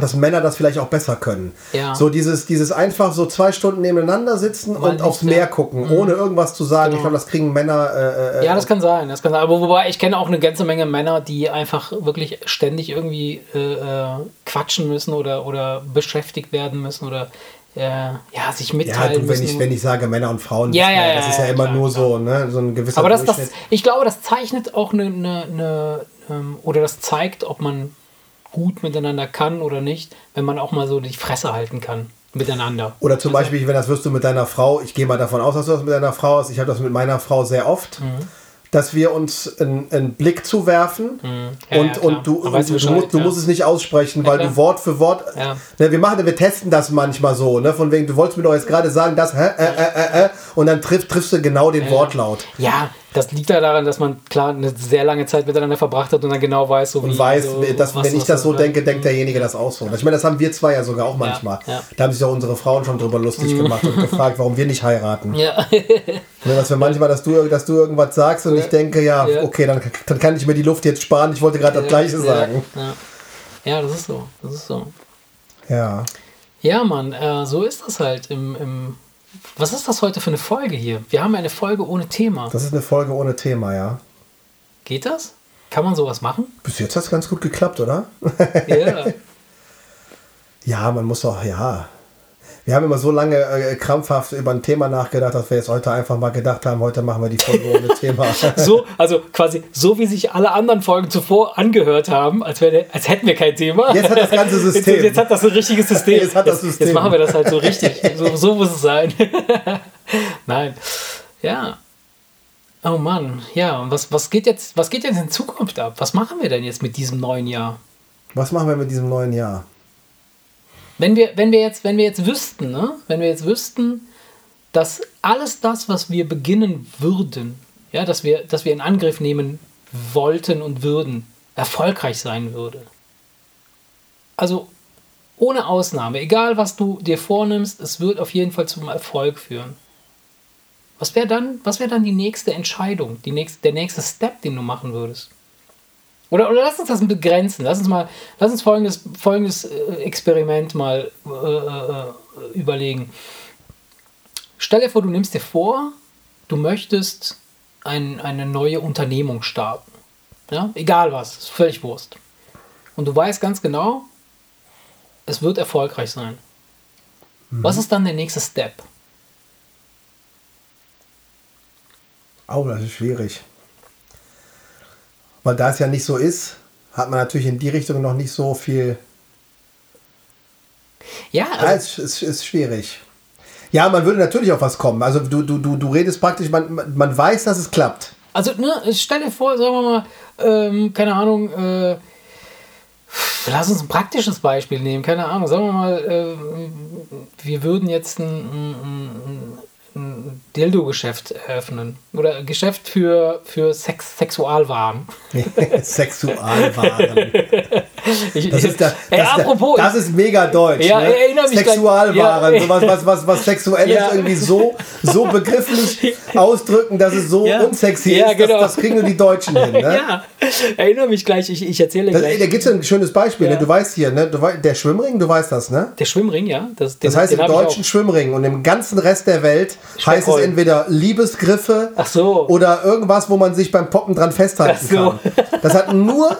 dass Männer das vielleicht auch besser können. Ja. So dieses, dieses einfach so zwei Stunden nebeneinander sitzen Weil und aufs Meer gucken, ohne irgendwas zu sagen. Genau. Ich glaube, das kriegen Männer. Äh, äh, Ja, das kann sein, das kann sein. Aber wobei ich kenne auch eine ganze Menge Männer, die einfach wirklich ständig irgendwie äh, äh, quatschen müssen oder, oder beschäftigt werden müssen oder äh, ja, sich ja, mitteilen du, wenn ich, wenn ich sage Männer und Frauen, Ja, das, ja, das ja, ist ja ja, immer klar, nur so, ne, so ein gewisser Aber das, das, ich glaube, das zeichnet auch eine, eine, eine ähm, oder das zeigt, ob man gut miteinander kann oder nicht, wenn man auch mal so die Fresse halten kann miteinander. Oder zum Beispiel, wenn das wirst du mit deiner Frau, ich gehe mal davon aus, dass du das mit deiner Frau hast, ich habe das mit meiner Frau sehr oft, Mhm. Dass wir uns einen, einen Blick zuwerfen Ja, und, ja, und du, und du, du, musst, du musst es nicht aussprechen, weil klar. du Wort für Wort, ne, wir machen, wir testen das manchmal so, ne, von wegen, du wolltest mir doch jetzt gerade sagen, das, hä, äh, äh, äh, und dann triff, triffst du genau den Wortlaut. Ja, das liegt ja daran, dass man klar eine sehr lange Zeit miteinander verbracht hat und dann genau weiß, so Und wie weiß, so, dass, was- wenn ich das so denke, denkt derjenige das auch so. Ich meine, das haben wir zwei ja sogar auch manchmal. ja. Da haben sich auch unsere Frauen schon drüber lustig gemacht und gefragt, warum wir nicht heiraten. Ja, Ne, dass wir manchmal, dass du, dass du irgendwas sagst und ich denke, ja, Ja. okay, dann, dann kann ich mir die Luft jetzt sparen. Ich wollte gerade das Gleiche ja, sagen. Ja. ja, das ist so. Das ist so. Ja. Ja, Mann, äh, so ist das halt im, im. Was ist das heute für eine Folge hier? Wir haben eine Folge ohne Thema. Das ist eine Folge ohne Thema, ja. Geht das? Kann man sowas machen? Bis jetzt hat es ganz gut geklappt, oder? Ja. Ja, man muss auch, ja. Wir haben immer so lange äh, krampfhaft über ein Thema nachgedacht, dass wir jetzt heute einfach mal gedacht haben, heute machen wir die Folge ohne Thema. So, also quasi so wie sich alle anderen Folgen zuvor angehört haben, als, wäre, als hätten wir kein Thema. Jetzt hat das ganze System. Jetzt, jetzt hat das ein richtiges System. Jetzt hat das System. Jetzt machen wir das halt so richtig. So, so muss es sein. Nein. Ja. Oh Mann, ja, und was, was, geht jetzt, was geht jetzt in Zukunft ab? Was machen wir denn jetzt mit diesem neuen Jahr? Was machen wir mit diesem neuen Jahr? Wenn wir, wenn wir, jetzt, wenn wir jetzt wüssten, ne? wenn wir jetzt wüssten, dass alles das, was wir beginnen würden, ja, dass wir, dass wir in Angriff nehmen wollten und würden, erfolgreich sein würde. Also ohne Ausnahme, egal was du dir vornimmst, es wird auf jeden Fall zum Erfolg führen. Was wäre dann, wäre dann die nächste Entscheidung, die nächste, der nächste Step, den du machen würdest? Oder, oder lass uns das begrenzen. Lass uns mal, lass uns folgendes, folgendes äh, Experiment mal äh, äh, überlegen. Stell dir vor, du nimmst dir vor, du möchtest ein, eine neue Unternehmung starten. Ja? Egal was, ist völlig Wurst. Und du weißt ganz genau, es wird erfolgreich sein. Was ist dann der nächste Step? Oh, das ist schwierig. Weil da es ja nicht so ist, hat man natürlich in die Richtung noch nicht so viel. Ja, Ja, also, es ist, ist schwierig. Ja, man würde natürlich auf was kommen. Also du, du, du, du redest praktisch, man, man- man weiß, dass es klappt. Also, ne, stell dir vor, sagen wir mal, ähm, keine Ahnung, äh, lass uns ein praktisches Beispiel nehmen, keine Ahnung, sagen wir mal, äh, wir würden jetzt ein, ein, ein, ein Dildo-Geschäft eröffnen. Oder Geschäft für, für Sex, Sexualwaren. Sexualwaren. Das ist, da, Ey, das, apropos, das ist mega deutsch. Ja, ne? Sexualwaren, ja. sowas, was, was, was Sexuelles Ja. irgendwie so, so begrifflich ausdrücken, dass es so Ja. unsexy Ja, ist. genau. Das, das kriegen nur die Deutschen hin. Ne? ja, erinnere mich gleich, ich, ich erzähle Das, gleich. da gibt es ein schönes Beispiel. Ne? Du weißt hier, ne? du, der Schwimmring, du weißt das, ne? Der Schwimmring, ja. Das, den, Das heißt, im deutschen. Schwimmring und im ganzen Rest der Welt heißt es entweder Liebesgriffe so. oder irgendwas, wo man sich beim Poppen dran festhalten Ach so. kann. Das hat nur,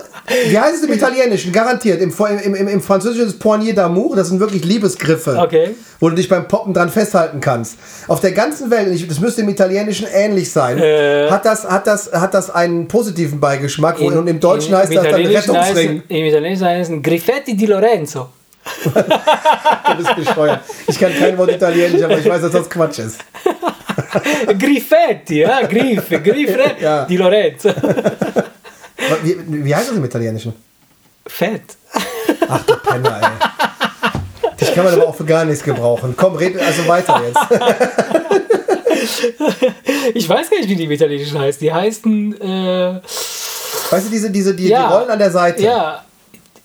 wie heißt es im Italienischen? Garantiert. Im, im, im, im Französischen ist Poignée d'amour, das sind wirklich Liebesgriffe, Okay. wo du dich beim Poppen dran festhalten kannst. Auf der ganzen Welt, ich- das müsste im Italienischen ähnlich sein, Äh. hat, das, hat, das, hat das einen positiven Beigeschmack und im Deutschen im heißt das dann Italienischen heißt- Rettungsring. Im Italienischen heißt es Griffetti di Lorenzo. Du bist bescheuert. Ich kann kein Wort Italienisch, aber ich weiß, dass das Quatsch ist. Griffetti, ja, Griffe, Griffe Ja. di Lorenzo. Wie, wie heißt das im Italienischen? Fett. Ach du Penner, ey. Dich kann man aber auch für gar nichts gebrauchen. Komm, red also weiter jetzt. ich weiß gar nicht, wie die im Italienischen heißt. Die heißen. Äh, weißt du, diese, diese, die, ja, die Rollen an der Seite? Ja,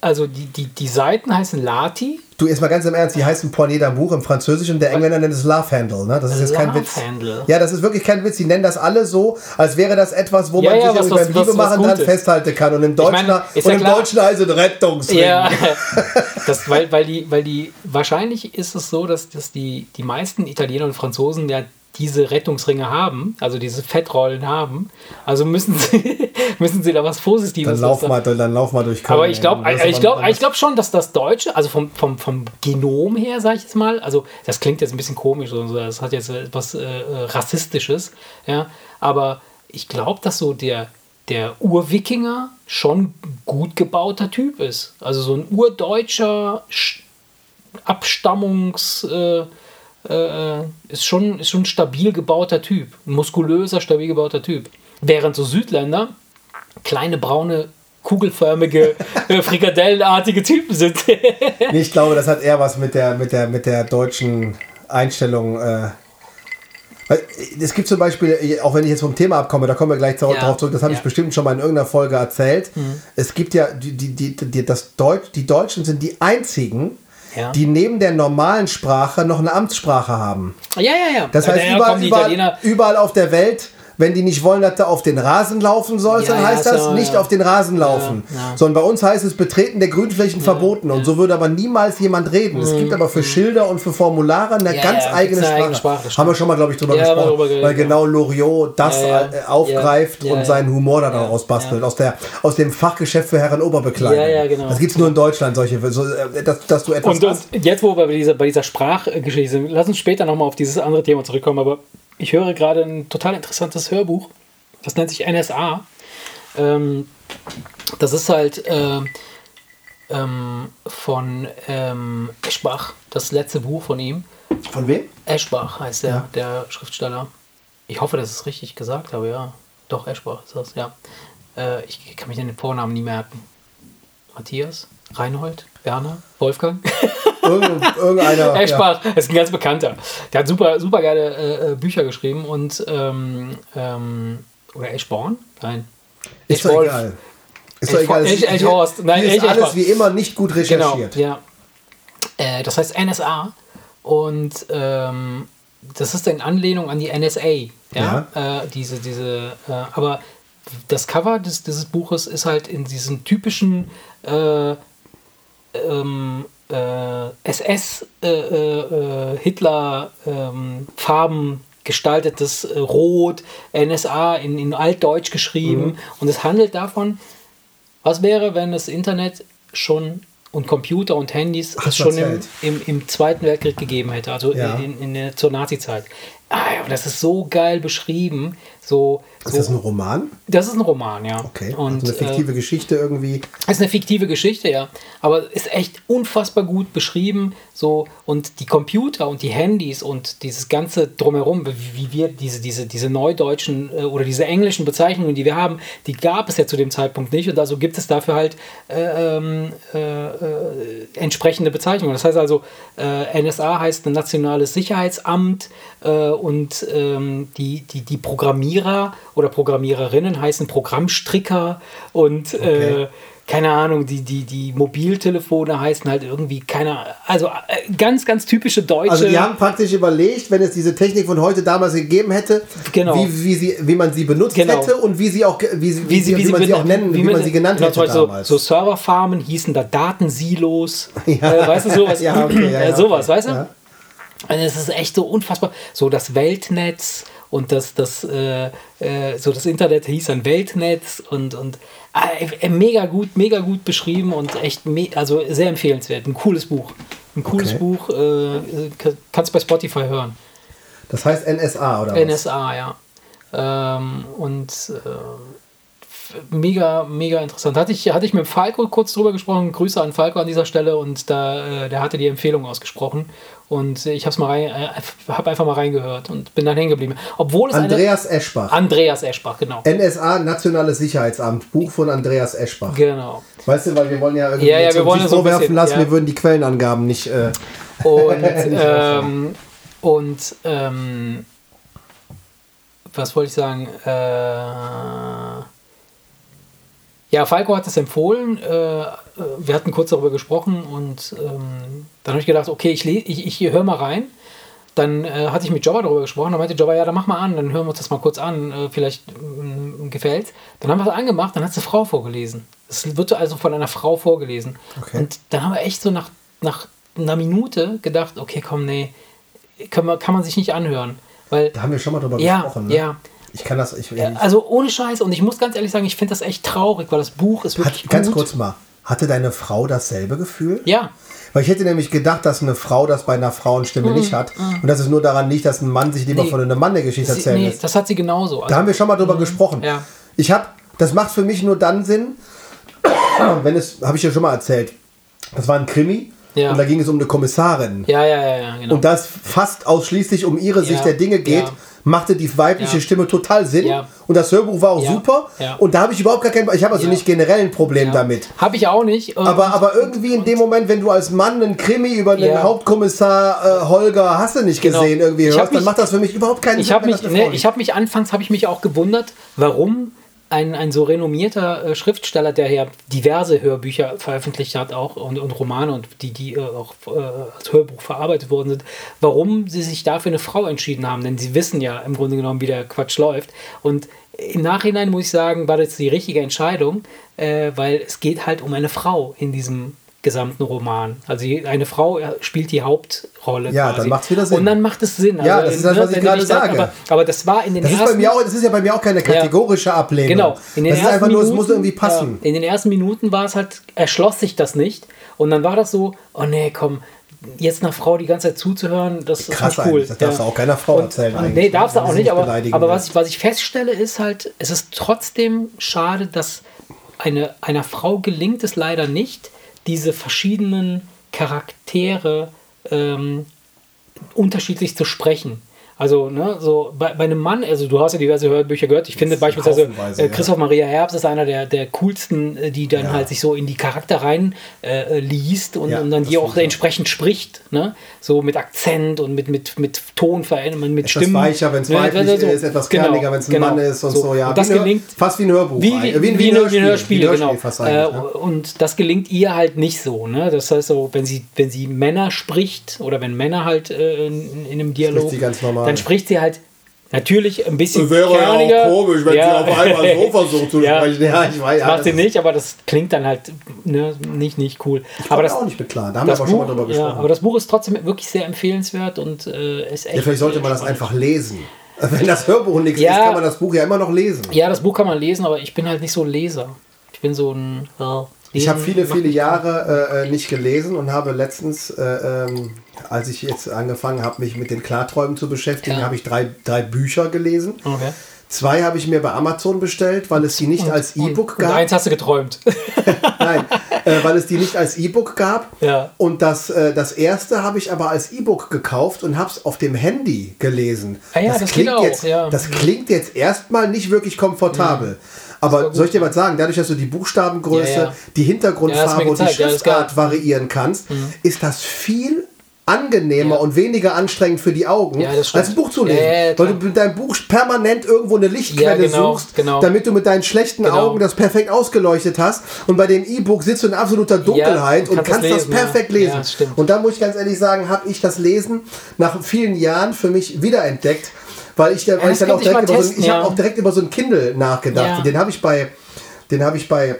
also die, die, die Seiten heißen Lati. Du, erstmal ganz im Ernst, die heißen Poignée d'amour im Französischen, der Engländer nennt es Love Handle, ne? Das ist jetzt kein Witz. Handle. Ja, das ist wirklich kein Witz. Die nennen das alle so, als wäre das etwas, wo ja, man ja, sich was, beim Liebe machen dran festhalten kann. Und im Deutschen, ich meine, und im Deutschen heißt es Rettungsring. Ja, das, weil, weil, die, weil die, wahrscheinlich ist es so, dass, dass die, die meisten Italiener und Franzosen ja diese Rettungsringe haben, also diese Fettrollen haben. Also müssen sie, müssen sie da was Positives Dann lauf mal, dann lauf mal durch Köln, Aber ich glaube ich glaub, ich glaub schon, dass das Deutsche, also vom, vom, vom Genom her, sage ich jetzt mal, also das klingt jetzt ein bisschen komisch, das hat jetzt etwas äh, Rassistisches, ja, aber ich glaube, dass so der, der Urwikinger schon gut gebauter Typ ist. Also so ein urdeutscher Abstammungs... Äh, äh, ist, schon, ist schon ein stabil gebauter Typ. Ein muskulöser, stabil gebauter Typ. Während so Südländer kleine braune kugelförmige, äh, frikadellenartige Typen sind. nee, ich glaube, das hat eher was mit der, mit der, mit der deutschen Einstellung. Äh, es gibt zum Beispiel, auch wenn ich jetzt vom Thema abkomme, da kommen wir gleich darauf ja. zurück, das habe ja. ich bestimmt schon mal in irgendeiner Folge erzählt. Mhm. Es gibt ja, die, die, die, die, das Deutsch, die Deutschen sind die einzigen, ja. die neben der normalen Sprache noch eine Amtssprache haben. Ja, ja, ja. Das heißt, überall, überall, überall auf der Welt wenn die nicht wollen, dass du auf den Rasen laufen sollst, ja, dann heißt ja, das so, nicht ja. auf den Rasen laufen. Sondern bei uns heißt es Betreten der Grünflächen verboten. Und so würde aber niemals jemand reden. Mhm. Es gibt aber für Schilder und für Formulare eine ganz eigene Sprache. Sprache Haben wir schon mal, glaube ich, drüber gesprochen. Drüber weil genau Loriot das äh, aufgreift und seinen Humor daraus bastelt. Aus, der, aus dem Fachgeschäft für Herren Oberbekleidung. Ja, ja, genau. Das gibt es nur in Deutschland, solche, so, äh, dass, dass du etwas und, und jetzt, wo wir bei dieser, bei dieser Sprachgeschichte sind, lass uns später nochmal auf dieses andere Thema zurückkommen, aber ich höre gerade ein total interessantes Hörbuch. Das nennt sich NSA. Ähm, das ist halt äh, ähm, von ähm, Eschbach, das letzte Buch von ihm. Von wem? Eschbach heißt der, ja. der Schriftsteller. Ich hoffe, dass ich es richtig gesagt habe, ja. Doch, Eschbach ist das, ja. Äh, ich kann mich den Vornamen nie merken. Matthias? Reinhold? Werner? Wolfgang? irgendeiner. Eschbach, ja. ist ein ganz bekannter. Der hat super, super geile äh, äh, Bücher geschrieben und ähm, ähm, oder Eschborn? Nein. Ist doch egal. Ist doch egal. Elch, Elchhorst. Nein, ist Elch, alles wie immer nicht gut recherchiert. Genau, ja. Äh, das heißt NSA und ähm, das ist in Anlehnung an die NSA. Ja. ja. Äh, diese, diese, äh, aber das Cover des, dieses Buches ist halt in diesen typischen äh, ähm, äh, SS äh, äh, Hitler ähm, Farben gestaltetes äh, Rot, NSA in, in Altdeutsch geschrieben. Mhm. Und es handelt davon, was wäre, wenn das Internet schon und Computer und Handys Ach, schon im, im, im, Zweiten Weltkrieg gegeben hätte, also ja. in, in, in, zur Nazi-Zeit. Ah, das ist so geil beschrieben. So, ist so, das ein Roman? Das ist ein Roman, ja. Okay. Und, also eine fiktive äh, Geschichte irgendwie. Ist eine fiktive Geschichte, ja. Aber ist echt unfassbar gut beschrieben. So, und die Computer und die Handys und dieses ganze drumherum, wie, wir diese, diese, diese neudeutschen äh, oder diese englischen Bezeichnungen, die wir haben, die gab es ja zu dem Zeitpunkt nicht. Und also gibt es dafür halt äh, ähm, äh, äh entsprechende Bezeichnungen. Das heißt also, äh, NSA heißt ein nationales Sicherheitsamt und ähm, die, die, die Programmierer oder Programmiererinnen heißen Programmstricker und okay. äh, keine Ahnung, die, die, die Mobiltelefone heißen halt irgendwie, keine also äh, ganz, ganz typische deutsche. Also die haben praktisch überlegt, wenn es diese Technik von heute damals gegeben hätte, genau. wie, wie, sie, wie man sie benutzt genau. hätte und wie sie auch, wie, sie, wie, sie, wie, wie man sie auch nennen, wie, man sie genannt genau, hätte damals. So, so Serverfarmen hießen da Datensilos, ja. äh, weißt du, sowas, ja, okay, ja, äh, sowas, okay. weißt du? Also es ist echt so unfassbar. So das Weltnetz und das, das, äh, äh, so das Internet hieß ein Weltnetz und, und äh, mega gut, mega gut beschrieben und echt, also sehr empfehlenswert. Ein cooles Buch. Ein cooles okay. Buch, äh, kannst du bei Spotify hören. Das heißt NSA, oder? NSA, ja. Ähm, und äh, mega, mega interessant. Hatte ich, hatte ich mit Falco kurz drüber gesprochen. Grüße an Falco an dieser Stelle und da, äh, der hatte die Empfehlung ausgesprochen. Und ich habe mal rein, äh, hab einfach mal reingehört und bin dann hängen geblieben. Obwohl es Andreas eine, Eschbach. Andreas Eschbach, genau. NSA, Nationales Sicherheitsamt, Buch von Andreas Eschbach. Genau. Weißt du, weil wir wollen ja irgendwie ja, ja, wir wollen so vorwerfen lassen, ja. wir würden die Quellenangaben nicht. Äh, und, ähm, und ähm, was wollte ich sagen? Äh, ja, Falco hat es empfohlen. Äh, wir hatten kurz darüber gesprochen und ähm, dann habe ich gedacht, okay, ich, ich, ich höre mal rein. Dann äh, hatte ich mit Jobber darüber gesprochen. Dann meinte Jobber, ja, dann mach mal an, dann hören wir uns das mal kurz an. Äh, vielleicht äh, gefällt Dann haben wir es angemacht, dann hat es eine Frau vorgelesen. Es wird also von einer Frau vorgelesen. Okay. Und dann haben wir echt so nach, nach einer Minute gedacht, okay, komm, nee, kann man, kann man sich nicht anhören. Weil, da haben wir schon mal drüber ja, gesprochen. Ne? Ja, ich kann das. Ich, also ohne Scheiß. Und ich muss ganz ehrlich sagen, ich finde das echt traurig, weil das Buch ist wirklich Hat, Ganz kurz mal. Hatte deine Frau dasselbe Gefühl? Ja. Weil ich hätte nämlich gedacht, dass eine Frau das bei einer Frauenstimme mm, nicht hat. Mm. Und dass es nur daran liegt, dass ein Mann sich lieber nee, von einem Mann eine Geschichte erzählen nee, lässt. das hat sie genauso. Also, da haben wir schon mal drüber mm, gesprochen. Ja. Ich habe, das macht für mich nur dann Sinn, wenn es, habe ich ja schon mal erzählt, das war ein Krimi. Ja. Und da ging es um eine Kommissarin. Ja, ja, ja, ja genau. Und das fast ausschließlich um ihre Sicht ja, der Dinge geht. Machte die weibliche ja. Stimme total Sinn. Ja. Und das Hörbuch war auch ja. super. Und da habe ich überhaupt gar kein, ich habe also nicht generell ein Problem damit. Habe ich auch nicht. Aber, aber irgendwie in dem Moment, wenn du als Mann einen Krimi über den Hauptkommissar äh, Holger hast du nicht genau. gesehen irgendwie hörst, mich, dann macht das für mich überhaupt keinen ich Sinn. Mich, ne, ich habe mich anfangs habe ich mich auch gewundert, warum ein, ein so renommierter äh, Schriftsteller, der ja diverse Hörbücher veröffentlicht hat auch und, und Romane und die, die äh, auch äh, als Hörbuch verarbeitet worden sind, warum sie sich dafür eine Frau entschieden haben. Denn sie wissen ja im Grunde genommen, wie der Quatsch läuft. Und im Nachhinein muss ich sagen, war das die richtige Entscheidung, weil es geht halt um eine Frau in diesem gesamten Roman. Also eine Frau spielt die Hauptrolle. Ja, quasi. dann macht es wieder Sinn. Und dann macht es Sinn. Ja, also, das ist das, was ne, ich gerade sage. Aber, aber, das war in den das ersten... Ist bei mir auch, das ist ja bei mir auch keine kategorische Ablehnung. Genau. In den das ist einfach Minuten, nur, es muss irgendwie passen. Ja, in den ersten Minuten war es halt, erschloss sich das nicht. Und dann war das so, oh nee, komm, jetzt einer Frau die ganze Zeit zuzuhören, das Krass ist nicht cool. Das darfst du auch keiner Frau erzählen und, eigentlich. Nee, darfst du auch nicht, aber, aber was, ich, was ich feststelle, ist halt, es ist trotzdem schade, dass eine, einer Frau gelingt es leider nicht, diese verschiedenen Charaktere ähm, unterschiedlich zu sprechen. Also, ne, so bei, bei, einem Mann, also du hast ja diverse Hörbücher gehört. Ich finde beispielsweise äh, Christoph ja. Maria Herbst ist einer der, der coolsten, äh, die dann ja. halt sich so in die Charakter rein äh, liest und, ja, und dann die auch entsprechend spricht. Ne? So mit Akzent und mit, mit, mit Tonveränderungen, mit etwas Stimmen. weicher, wenn es ne, weiblich so, ist, etwas genau, kerniger, wenn es ein genau, Mann ist und so. so ja. Und das gelingt, fast wie ein Hörbuch. Wie, wie, wie, wie, ein Hörspiel, Hörspiel, wie Hörspiel genau. Äh, ne? Und das gelingt ihr halt nicht so. Ne? Das heißt so, wenn sie, wenn sie Männer spricht oder wenn Männer halt äh, in, in einem Dialog, dann spricht sie halt Natürlich ein bisschen Wäre kerniger. ja auch komisch, wenn ja. sie auf einmal so versucht zu ja. sprechen. Ja, ich weiß. Das macht sie nicht, aber das klingt dann halt ne, nicht, nicht cool. Ich aber das auch nicht klar. Da haben wir aber Buch, schon mal drüber gesprochen. Ja, aber das Buch ist trotzdem wirklich sehr empfehlenswert und äh, ist echt. Ja, vielleicht sollte man das einfach lesen. Wenn das Hörbuch nichts ja, ist, kann man das Buch ja immer noch lesen. Ja, das Buch kann man lesen, aber ich bin halt nicht so ein Leser. Ich bin so ein. Ja, ich habe viele, viele Jahre äh, äh, nicht gelesen und habe letztens, äh, ähm, als ich jetzt angefangen habe, mich mit den Klarträumen zu beschäftigen, ja. habe ich drei, drei Bücher gelesen. Okay. Zwei habe ich mir bei Amazon bestellt, weil es die nicht und, als E-Book gab. Und eins hast du geträumt. Nein, äh, weil es die nicht als E-Book gab. Ja. Und das, äh, das erste habe ich aber als E-Book gekauft und habe es auf dem Handy gelesen. Ah ja, das, das klingt, auch, jetzt, ja. das klingt jetzt erstmal nicht wirklich komfortabel. Mhm. Aber soll ich dir was sagen? Dadurch, dass du die Buchstabengröße, ja, ja. die Hintergrundfarbe und die Schriftart variieren kannst, mhm. ist das viel angenehmer ja. und weniger anstrengend für die Augen, ja, als ein Buch zu lesen. Ja, weil du mit deinem Buch permanent irgendwo eine Lichtquelle genau, suchst, genau. damit du mit deinen schlechten genau. Augen das perfekt ausgeleuchtet hast. Und bei dem E-Book sitzt du in absoluter Dunkelheit und, und kannst, das, lesen, das perfekt lesen. und da muss ich ganz ehrlich sagen, habe ich das Lesen nach vielen Jahren für mich wiederentdeckt weil ich, weil ich dann auch direkt, über so, ich ja. auch direkt über so ein Kindle nachgedacht. Ja. Den habe ich bei, den habe ich bei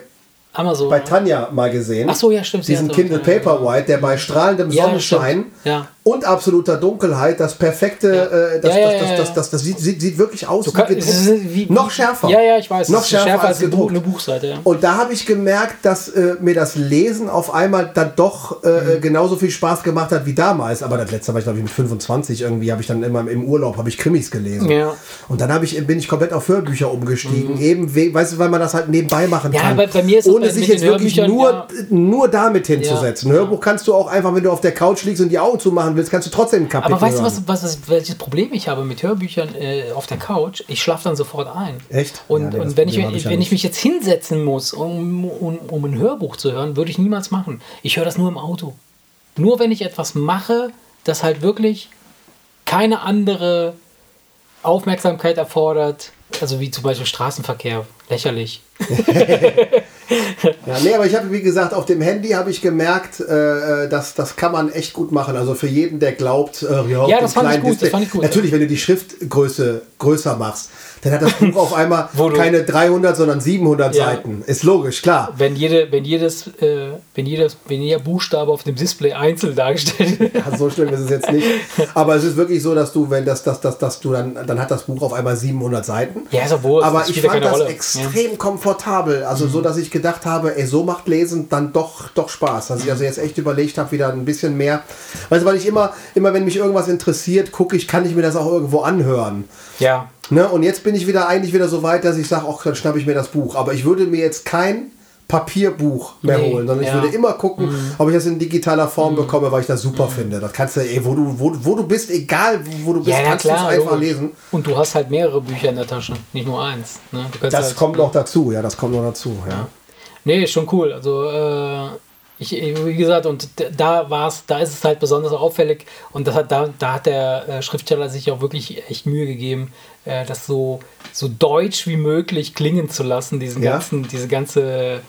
Amazon, bei Tanja mal gesehen. Ach so, ja, stimmt. Diesen Kindle Paperwhite, der bei strahlendem Sonnenschein ja, und absoluter Dunkelheit das perfekte, äh, das, das, das, das, das, das, sieht, sieht, sieht wirklich aus kann, wie, wie, Noch schärfer. Ja, ja, ich weiß. Noch schärfer, schärfer als, als gedruckt. eine Buchseite. Und da habe ich gemerkt, dass äh, mir das Lesen auf einmal dann doch äh, mhm. genauso viel Spaß gemacht hat wie damals. Aber das letzte war ich, glaube ich, mit 25 irgendwie, habe ich dann immer im Urlaub habe ich Krimis gelesen. Ja. Und dann ich, bin ich komplett auf Hörbücher umgestiegen. Mhm. Eben, weißt du, weil man das halt nebenbei machen ja, kann. Bei, bei mir ist ohne sich jetzt wirklich nur, nur damit hinzusetzen. Hörbuch kannst du auch einfach, wenn du auf der Couch liegst und die Augen zumachen willst, kannst du trotzdem Kapitel Aber weißt du, was, was, welches Problem ich habe mit Hörbüchern äh, auf der Couch? Ich schlafe dann sofort ein. Echt? Und, ja, und wenn, ich, ich wenn ich mich jetzt hinsetzen muss, um, um, um ein Hörbuch zu hören, würde ich niemals machen. Ich höre das nur im Auto. Nur wenn ich etwas mache, das halt wirklich keine andere Aufmerksamkeit erfordert, also wie zum Beispiel Straßenverkehr, lächerlich. ja, nee, aber ich habe, wie gesagt, auf dem Handy habe ich gemerkt, äh, äh, dass das kann man echt gut machen. Also für jeden, der glaubt, äh, ja, das, fand gut, das fand ich gut. Natürlich, wenn du die Schriftgröße größer machst, dann hat das Buch auf einmal keine 300, sondern 700 ja. Seiten. Ist logisch, klar. Wenn, jede, wenn, jedes, äh, wenn, jedes, wenn jeder Buchstabe auf dem Display einzeln dargestellt wird. Ja, so schlimm ist es jetzt nicht. Aber es ist wirklich so, dass du, wenn das, das, das, das du dann, dann hat das Buch auf einmal 700 Seiten. Ja, ist obwohl, Aber ich fand das Rolle. extrem ja. komfortabel. Also mhm. so, dass ich gedacht habe, ey, so macht Lesen dann doch, doch Spaß. Dass ich also jetzt echt überlegt habe, wieder ein bisschen mehr. Weißt du, weil ich immer, immer wenn mich irgendwas interessiert, gucke ich, kann ich mir das auch irgendwo anhören. Ja. Ne? Und jetzt bin ich wieder eigentlich wieder so weit, dass ich sage, ach, dann schnappe ich mir das Buch. Aber ich würde mir jetzt kein Papierbuch mehr nee, holen, sondern ich würde immer gucken, mhm. ob ich das in digitaler Form mhm. bekomme, weil ich das super mhm. finde. Das kannst du, ey, wo du, wo, wo du bist, egal wo du bist, ja, kannst du es einfach logisch. lesen. Und du hast halt mehrere Bücher in der Tasche, nicht nur eins. Ne? das halt, kommt noch dazu, ja, das kommt noch dazu, ja. ja. Nee, schon cool. Also äh, ich, wie gesagt, und da war es, da ist es halt besonders auffällig und das hat, da, da hat der äh, Schriftsteller sich auch wirklich echt Mühe gegeben, äh, das so, so deutsch wie möglich klingen zu lassen, diesen ja. ganzen, diese ganze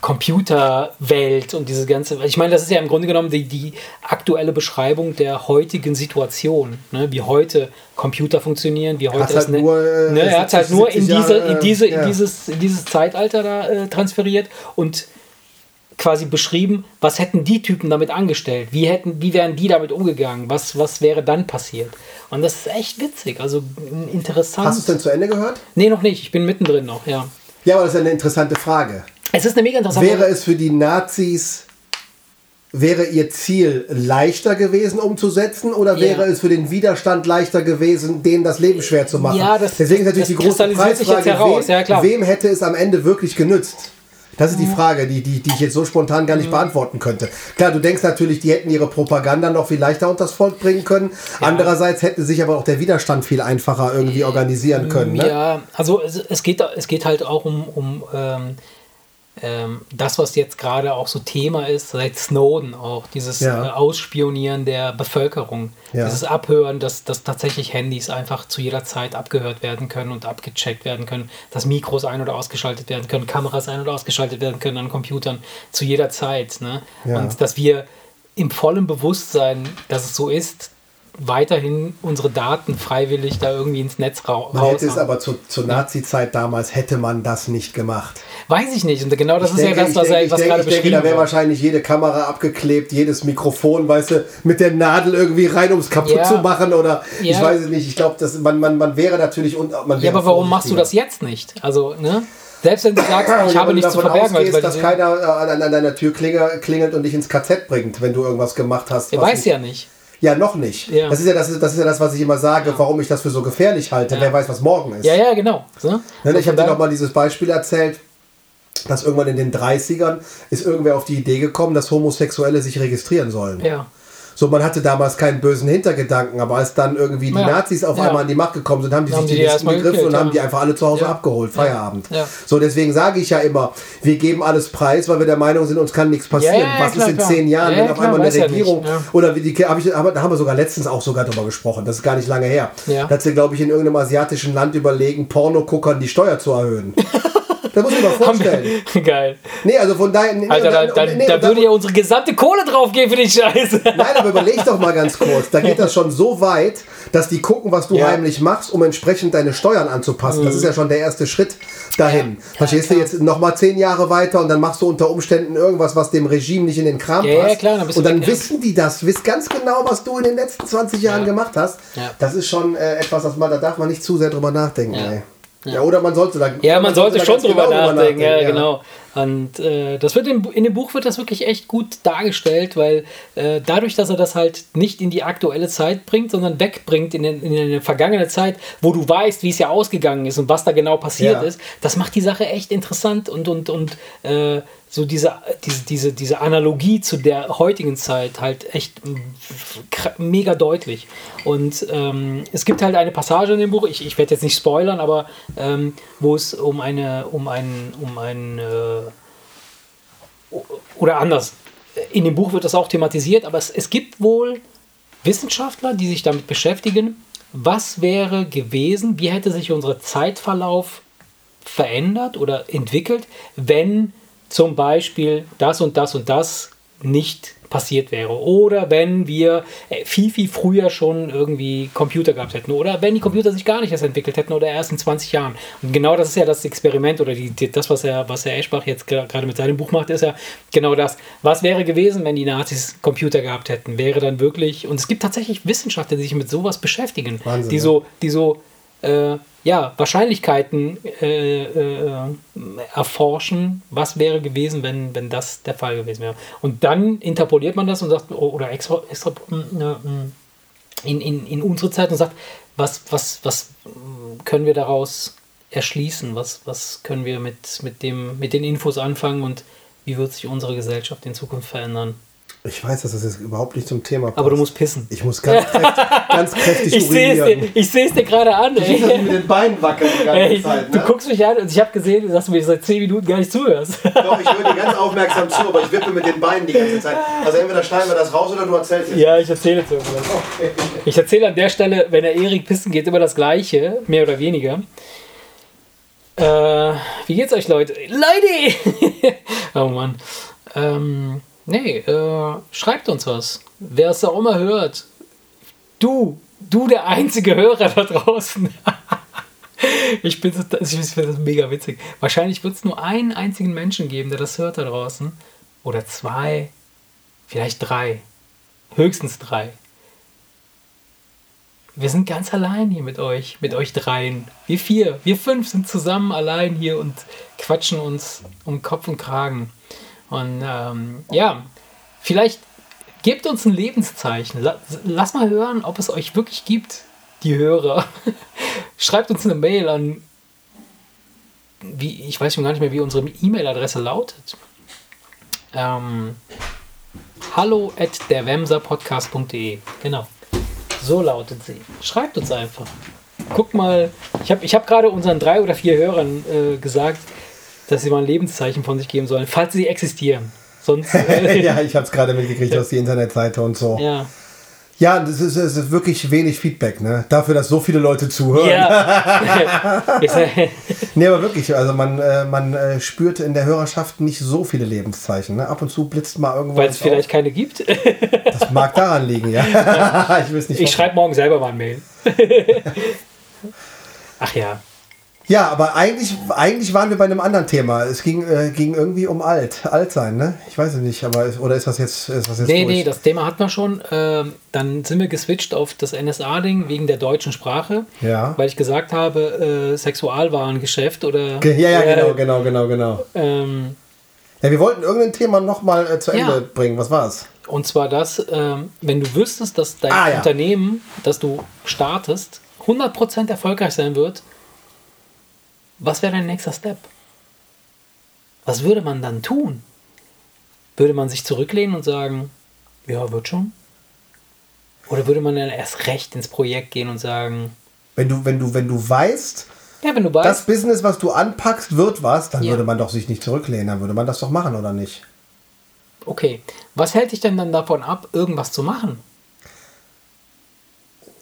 Computerwelt und diese ganze, ich meine, das ist ja im Grunde genommen die, die aktuelle Beschreibung der heutigen Situation, ne? wie heute Computer funktionieren, wie heute halt nur, äh, ne? er hat halt nur in diese, in diese, in dieses, in dieses Zeitalter da äh, transferiert und quasi beschrieben, was hätten die Typen damit angestellt, wie hätten, wie wären die damit umgegangen, was, was wäre dann passiert. Und das ist echt witzig, also interessant. Hast du es denn zu Ende gehört? Nee, noch nicht, ich bin mittendrin noch, ja. Ja, aber das ist eine interessante Frage. Es ist eine mega interessante Wäre es für die Nazis, wäre ihr Ziel leichter gewesen umzusetzen oder wäre es für den Widerstand leichter gewesen, denen das Leben schwer zu machen? Ja, das, Deswegen ist natürlich die große Preisfrage, wem, ja, wem hätte es am Ende wirklich genützt? Das ist die Frage, die, die, die ich jetzt so spontan gar nicht mhm. beantworten könnte. Klar, du denkst natürlich, die hätten ihre Propaganda noch viel leichter unter das Volk bringen können. Ja. Andererseits hätte sich aber auch der Widerstand viel einfacher irgendwie organisieren können. Ne? Ja, also es, es, geht, es geht halt auch um, um ähm, das, was jetzt gerade auch so Thema ist, seit Snowden auch, dieses ja. äh, Ausspionieren der Bevölkerung, ja. dieses Abhören, dass, dass tatsächlich Handys einfach zu jeder Zeit abgehört werden können und abgecheckt werden können, dass Mikros ein- oder ausgeschaltet werden können, Kameras ein- oder ausgeschaltet werden können an Computern zu jeder Zeit. Ne? Ja. Und dass wir im vollen Bewusstsein, dass es so ist, weiterhin unsere Daten freiwillig da irgendwie ins Netz ra man Hätte es aber zu, zur Nazi-Zeit damals hätte man das nicht gemacht. Weiß ich nicht. Und genau das ich ist denke, ja das, was, denke, was denke, gerade ich denke, da wäre wahrscheinlich jede Kamera abgeklebt, jedes Mikrofon, weißt du, mit der Nadel irgendwie rein, um es kaputt ja. zu machen oder ja. ich weiß es nicht. Ich glaube, man, man, man wäre natürlich und man Ja, aber warum machst du das jetzt nicht? Also, ne? Selbst wenn du sagst, ich habe nichts zu verbergen. Ausgehst, weil dass keiner äh, an, an deiner Tür klingelt und dich ins KZ bringt, wenn du irgendwas gemacht hast. Er weiß ja nicht. Ja, noch nicht. Ja. Das, ist ja das, das ist ja das, was ich immer sage, ja. warum ich das für so gefährlich halte. Ja. Wer weiß, was morgen ist. Ja, ja, genau. So. Ne, ich habe dir noch mal dieses Beispiel erzählt, dass irgendwann in den 30ern ist irgendwer auf die Idee gekommen, dass Homosexuelle sich registrieren sollen. Ja. So, man hatte damals keinen bösen Hintergedanken, aber als dann irgendwie die ja. Nazis auf ja. einmal an die Macht gekommen sind, haben die haben sich die, die Listen gegriffen gekillt, und ja. haben die einfach alle zu Hause abgeholt, Feierabend. So, deswegen sage ich ja immer, wir geben alles preis, weil wir der Meinung sind, uns kann nichts passieren. Was klar, ist in klar. zehn Jahren, wenn auf einmal eine Regierung oder wie die, hab ich, hab, da haben wir sogar letztens auch sogar drüber gesprochen, das ist gar nicht lange her. Da hat sie, glaube ich, in irgendeinem asiatischen Land überlegen, Pornoguckern die Steuer zu erhöhen. Das muss ich mir mal vorstellen. Geil. Nee, also von daher. Nee, Alter, da, da, nee, da würde ja unsere gesamte Kohle draufgehen für den Scheiß. Nein, aber überleg doch mal ganz kurz. Da geht das schon so weit, dass die gucken, was du ja. heimlich machst, um entsprechend deine Steuern anzupassen. Mhm. Das ist ja schon der erste Schritt dahin. Ja, Verstehst ja, du jetzt noch mal zehn Jahre weiter und dann machst du unter Umständen irgendwas, was dem Regime nicht in den Kram ja, passt. Ja, klar, dann und dann wissen die das, wissen ganz genau, was du in den letzten 20 Jahren gemacht hast. Das ist schon äh, etwas, das man, da darf man nicht zu sehr drüber nachdenken. Ey. Ja. oder man sollte da. Ja, man, man sollte, sollte schon drüber genau nachdenken, ja, ja, genau. Und äh, das wird in, in, dem Buch wird das wirklich echt gut dargestellt, weil äh, dadurch, dass er das halt nicht in die aktuelle Zeit bringt, sondern wegbringt in, den, in eine vergangene Zeit, wo du weißt, wie es ja ausgegangen ist und was da genau passiert ja. ist, das macht die Sache echt interessant und, und, und äh, so diese, diese, diese, diese Analogie zu der heutigen Zeit halt echt mega deutlich. Und ähm, es gibt halt eine Passage in dem Buch, ich, ich werde jetzt nicht spoilern, aber ähm, wo es um eine, um einen, um einen äh, oder anders. In dem Buch wird das auch thematisiert, aber es, es gibt wohl Wissenschaftler, die sich damit beschäftigen, was wäre gewesen, wie hätte sich unser Zeitverlauf verändert oder entwickelt, wenn zum Beispiel das und das und das nicht passiert wäre. Oder wenn wir äh, viel, viel früher schon irgendwie Computer gehabt hätten. Oder wenn die Computer sich gar nicht erst entwickelt hätten oder erst in 20 Jahren. Und genau das ist ja das Experiment oder die, die, das, was er, was Herr Eschbach jetzt gerade mit seinem Buch macht, ist ja genau das. Was wäre gewesen, wenn die Nazis Computer gehabt hätten? Wäre dann wirklich, und es gibt tatsächlich Wissenschaftler, die sich mit sowas beschäftigen, Wahnsinn, die so, die so äh, ja, Wahrscheinlichkeiten äh, äh, erforschen, was wäre gewesen, wenn, wenn das der Fall gewesen wäre. Und dann interpoliert man das und sagt, oder extra, extra in, in, in unsere Zeit und sagt, was, was, was können wir daraus erschließen? Was, was können wir mit, mit, dem, mit den Infos anfangen und wie wird sich unsere Gesellschaft in Zukunft verändern? Ich weiß, dass das jetzt überhaupt nicht zum Thema passt. Aber du musst pissen. Ich muss ganz, kräftig, ganz kräftig ich urinieren. ich sehe es dir gerade an. Ich muss mit den Beinen wackeln die ganze ey, Zeit. Ne? Du guckst mich an und ich habe gesehen, dass du mir seit 10 Minuten gar nicht zuhörst. Doch, ich höre dir ganz aufmerksam zu, aber ich wippe mit den Beinen die ganze Zeit. Also entweder schneiden wir das raus oder du erzählst es. Ja, ich erzähle es irgendwann. Okay. Ich erzähle an der Stelle, wenn der Erik pissen geht, immer das Gleiche, mehr oder weniger. Äh, wie geht's euch, Leute? Leute! oh Mann. Ähm... Nee, äh, schreibt uns was. Wer es auch immer hört. Du, du der einzige Hörer da draußen. ich bin so, ich finde das mega witzig. Wahrscheinlich wird es nur einen einzigen Menschen geben, der das hört da draußen. Oder zwei, vielleicht drei. Höchstens drei. Wir sind ganz allein hier mit euch, mit euch dreien. Wir vier, wir fünf sind zusammen allein hier und quatschen uns um Kopf und Kragen. Und ähm, ja, vielleicht gebt uns ein Lebenszeichen. Lass mal hören, ob es euch wirklich gibt, die Hörer. Schreibt uns eine Mail an, wie, ich weiß schon gar nicht mehr, wie unsere E-Mail-Adresse lautet. Ähm, hallo at derwemserpodcast.de. Genau. So lautet sie. Schreibt uns einfach. Guck mal, ich habe ich hab gerade unseren drei oder vier Hörern äh, gesagt, dass sie mal ein Lebenszeichen von sich geben sollen, falls sie existieren. Sonst. Äh, ja, ich habe es gerade mitgekriegt aus der Internetseite und so. Ja. Ja, das ist, das ist wirklich wenig Feedback, ne? Dafür, dass so viele Leute zuhören. Ja. nee, aber wirklich, also man, äh, man äh, spürt in der Hörerschaft nicht so viele Lebenszeichen. Ne? Ab und zu blitzt mal irgendwo. Weil es vielleicht keine gibt. das mag daran liegen, ja. ja. ich Ich schreibe morgen selber mal ein Mail. Ach ja. Ja, aber eigentlich, eigentlich waren wir bei einem anderen Thema. Es ging, äh, ging irgendwie um alt, alt sein, ne? Ich weiß es nicht, aber oder ist das jetzt, ist das jetzt Nee, durch? nee, das Thema hatten wir schon. Ähm, dann sind wir geswitcht auf das NSA-Ding wegen der deutschen Sprache. Ja. Weil ich gesagt habe, äh, Sexualwarengeschäft oder. Ja, ja, äh, genau, genau, genau, genau. Ähm, ja, wir wollten irgendein Thema nochmal äh, zu Ende ja. bringen. Was war es? Und zwar das, ähm, wenn du wüsstest, dass dein ah, ja. Unternehmen, das du startest, 100% erfolgreich sein wird, was wäre dein nächster Step? Was würde man dann tun? Würde man sich zurücklehnen und sagen, ja, wird schon? Oder würde man dann erst recht ins Projekt gehen und sagen, wenn du, wenn du, wenn du weißt, ja, wenn du weißt, das Business, was du anpackst, wird was, dann ja. würde man doch sich nicht zurücklehnen, dann würde man das doch machen, oder nicht? Okay, was hält dich denn dann davon ab, irgendwas zu machen?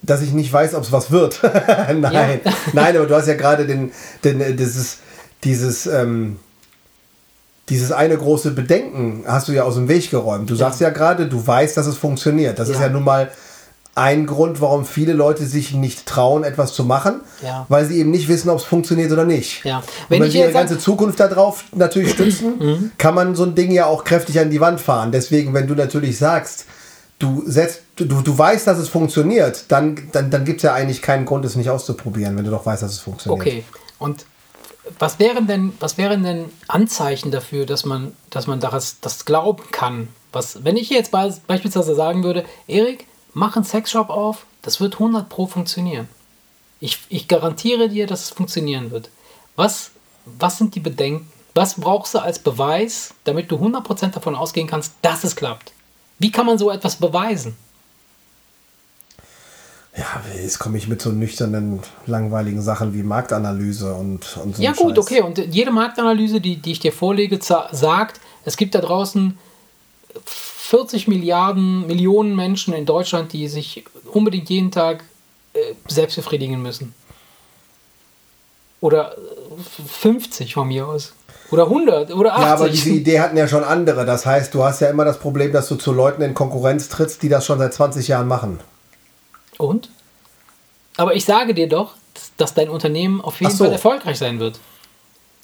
Dass ich nicht weiß, ob es was wird. Nein, nein, aber du hast ja gerade den, den, äh, dieses, dieses, ähm, dieses eine große Bedenken hast du ja aus dem Weg geräumt. Du ja. sagst ja gerade, du weißt, dass es funktioniert. Das ja. ist ja nun mal ein Grund, warum viele Leute sich nicht trauen, etwas zu machen, ja. weil sie eben nicht wissen, ob es funktioniert oder nicht. Ja. Wenn, wenn sie ihre ganze Zukunft darauf natürlich stützen, mhm. kann man so ein Ding ja auch kräftig an die Wand fahren. Deswegen, wenn du natürlich sagst, du setzt, du, du weißt, dass es funktioniert, dann, dann, dann gibt es ja eigentlich keinen Grund, es nicht auszuprobieren, wenn du doch weißt, dass es funktioniert. Okay. Und was wären denn, was wären denn Anzeichen dafür, dass man, dass man das, das glauben kann? Was, wenn ich jetzt beispielsweise sagen würde, Erik, mach einen Sexshop auf, das wird 100 pro funktionieren. Ich, ich garantiere dir, dass es funktionieren wird. Was, was sind die Bedenken? Was brauchst du als Beweis, damit du 100% davon ausgehen kannst, dass es klappt? Wie kann man so etwas beweisen? Ja, jetzt komme ich mit so nüchternen, langweiligen Sachen wie Marktanalyse und, und so. Ja, gut, Scheiß. okay. Und jede Marktanalyse, die, die ich dir vorlege, sagt, es gibt da draußen 40 Milliarden, Millionen Menschen in Deutschland, die sich unbedingt jeden Tag äh, selbst befriedigen müssen. Oder 50 von mir aus. Oder 100 oder 80. Ja, aber diese Idee hatten ja schon andere. Das heißt, du hast ja immer das Problem, dass du zu Leuten in Konkurrenz trittst, die das schon seit 20 Jahren machen. Und? Aber ich sage dir doch, dass dein Unternehmen auf jeden so. Fall erfolgreich sein wird.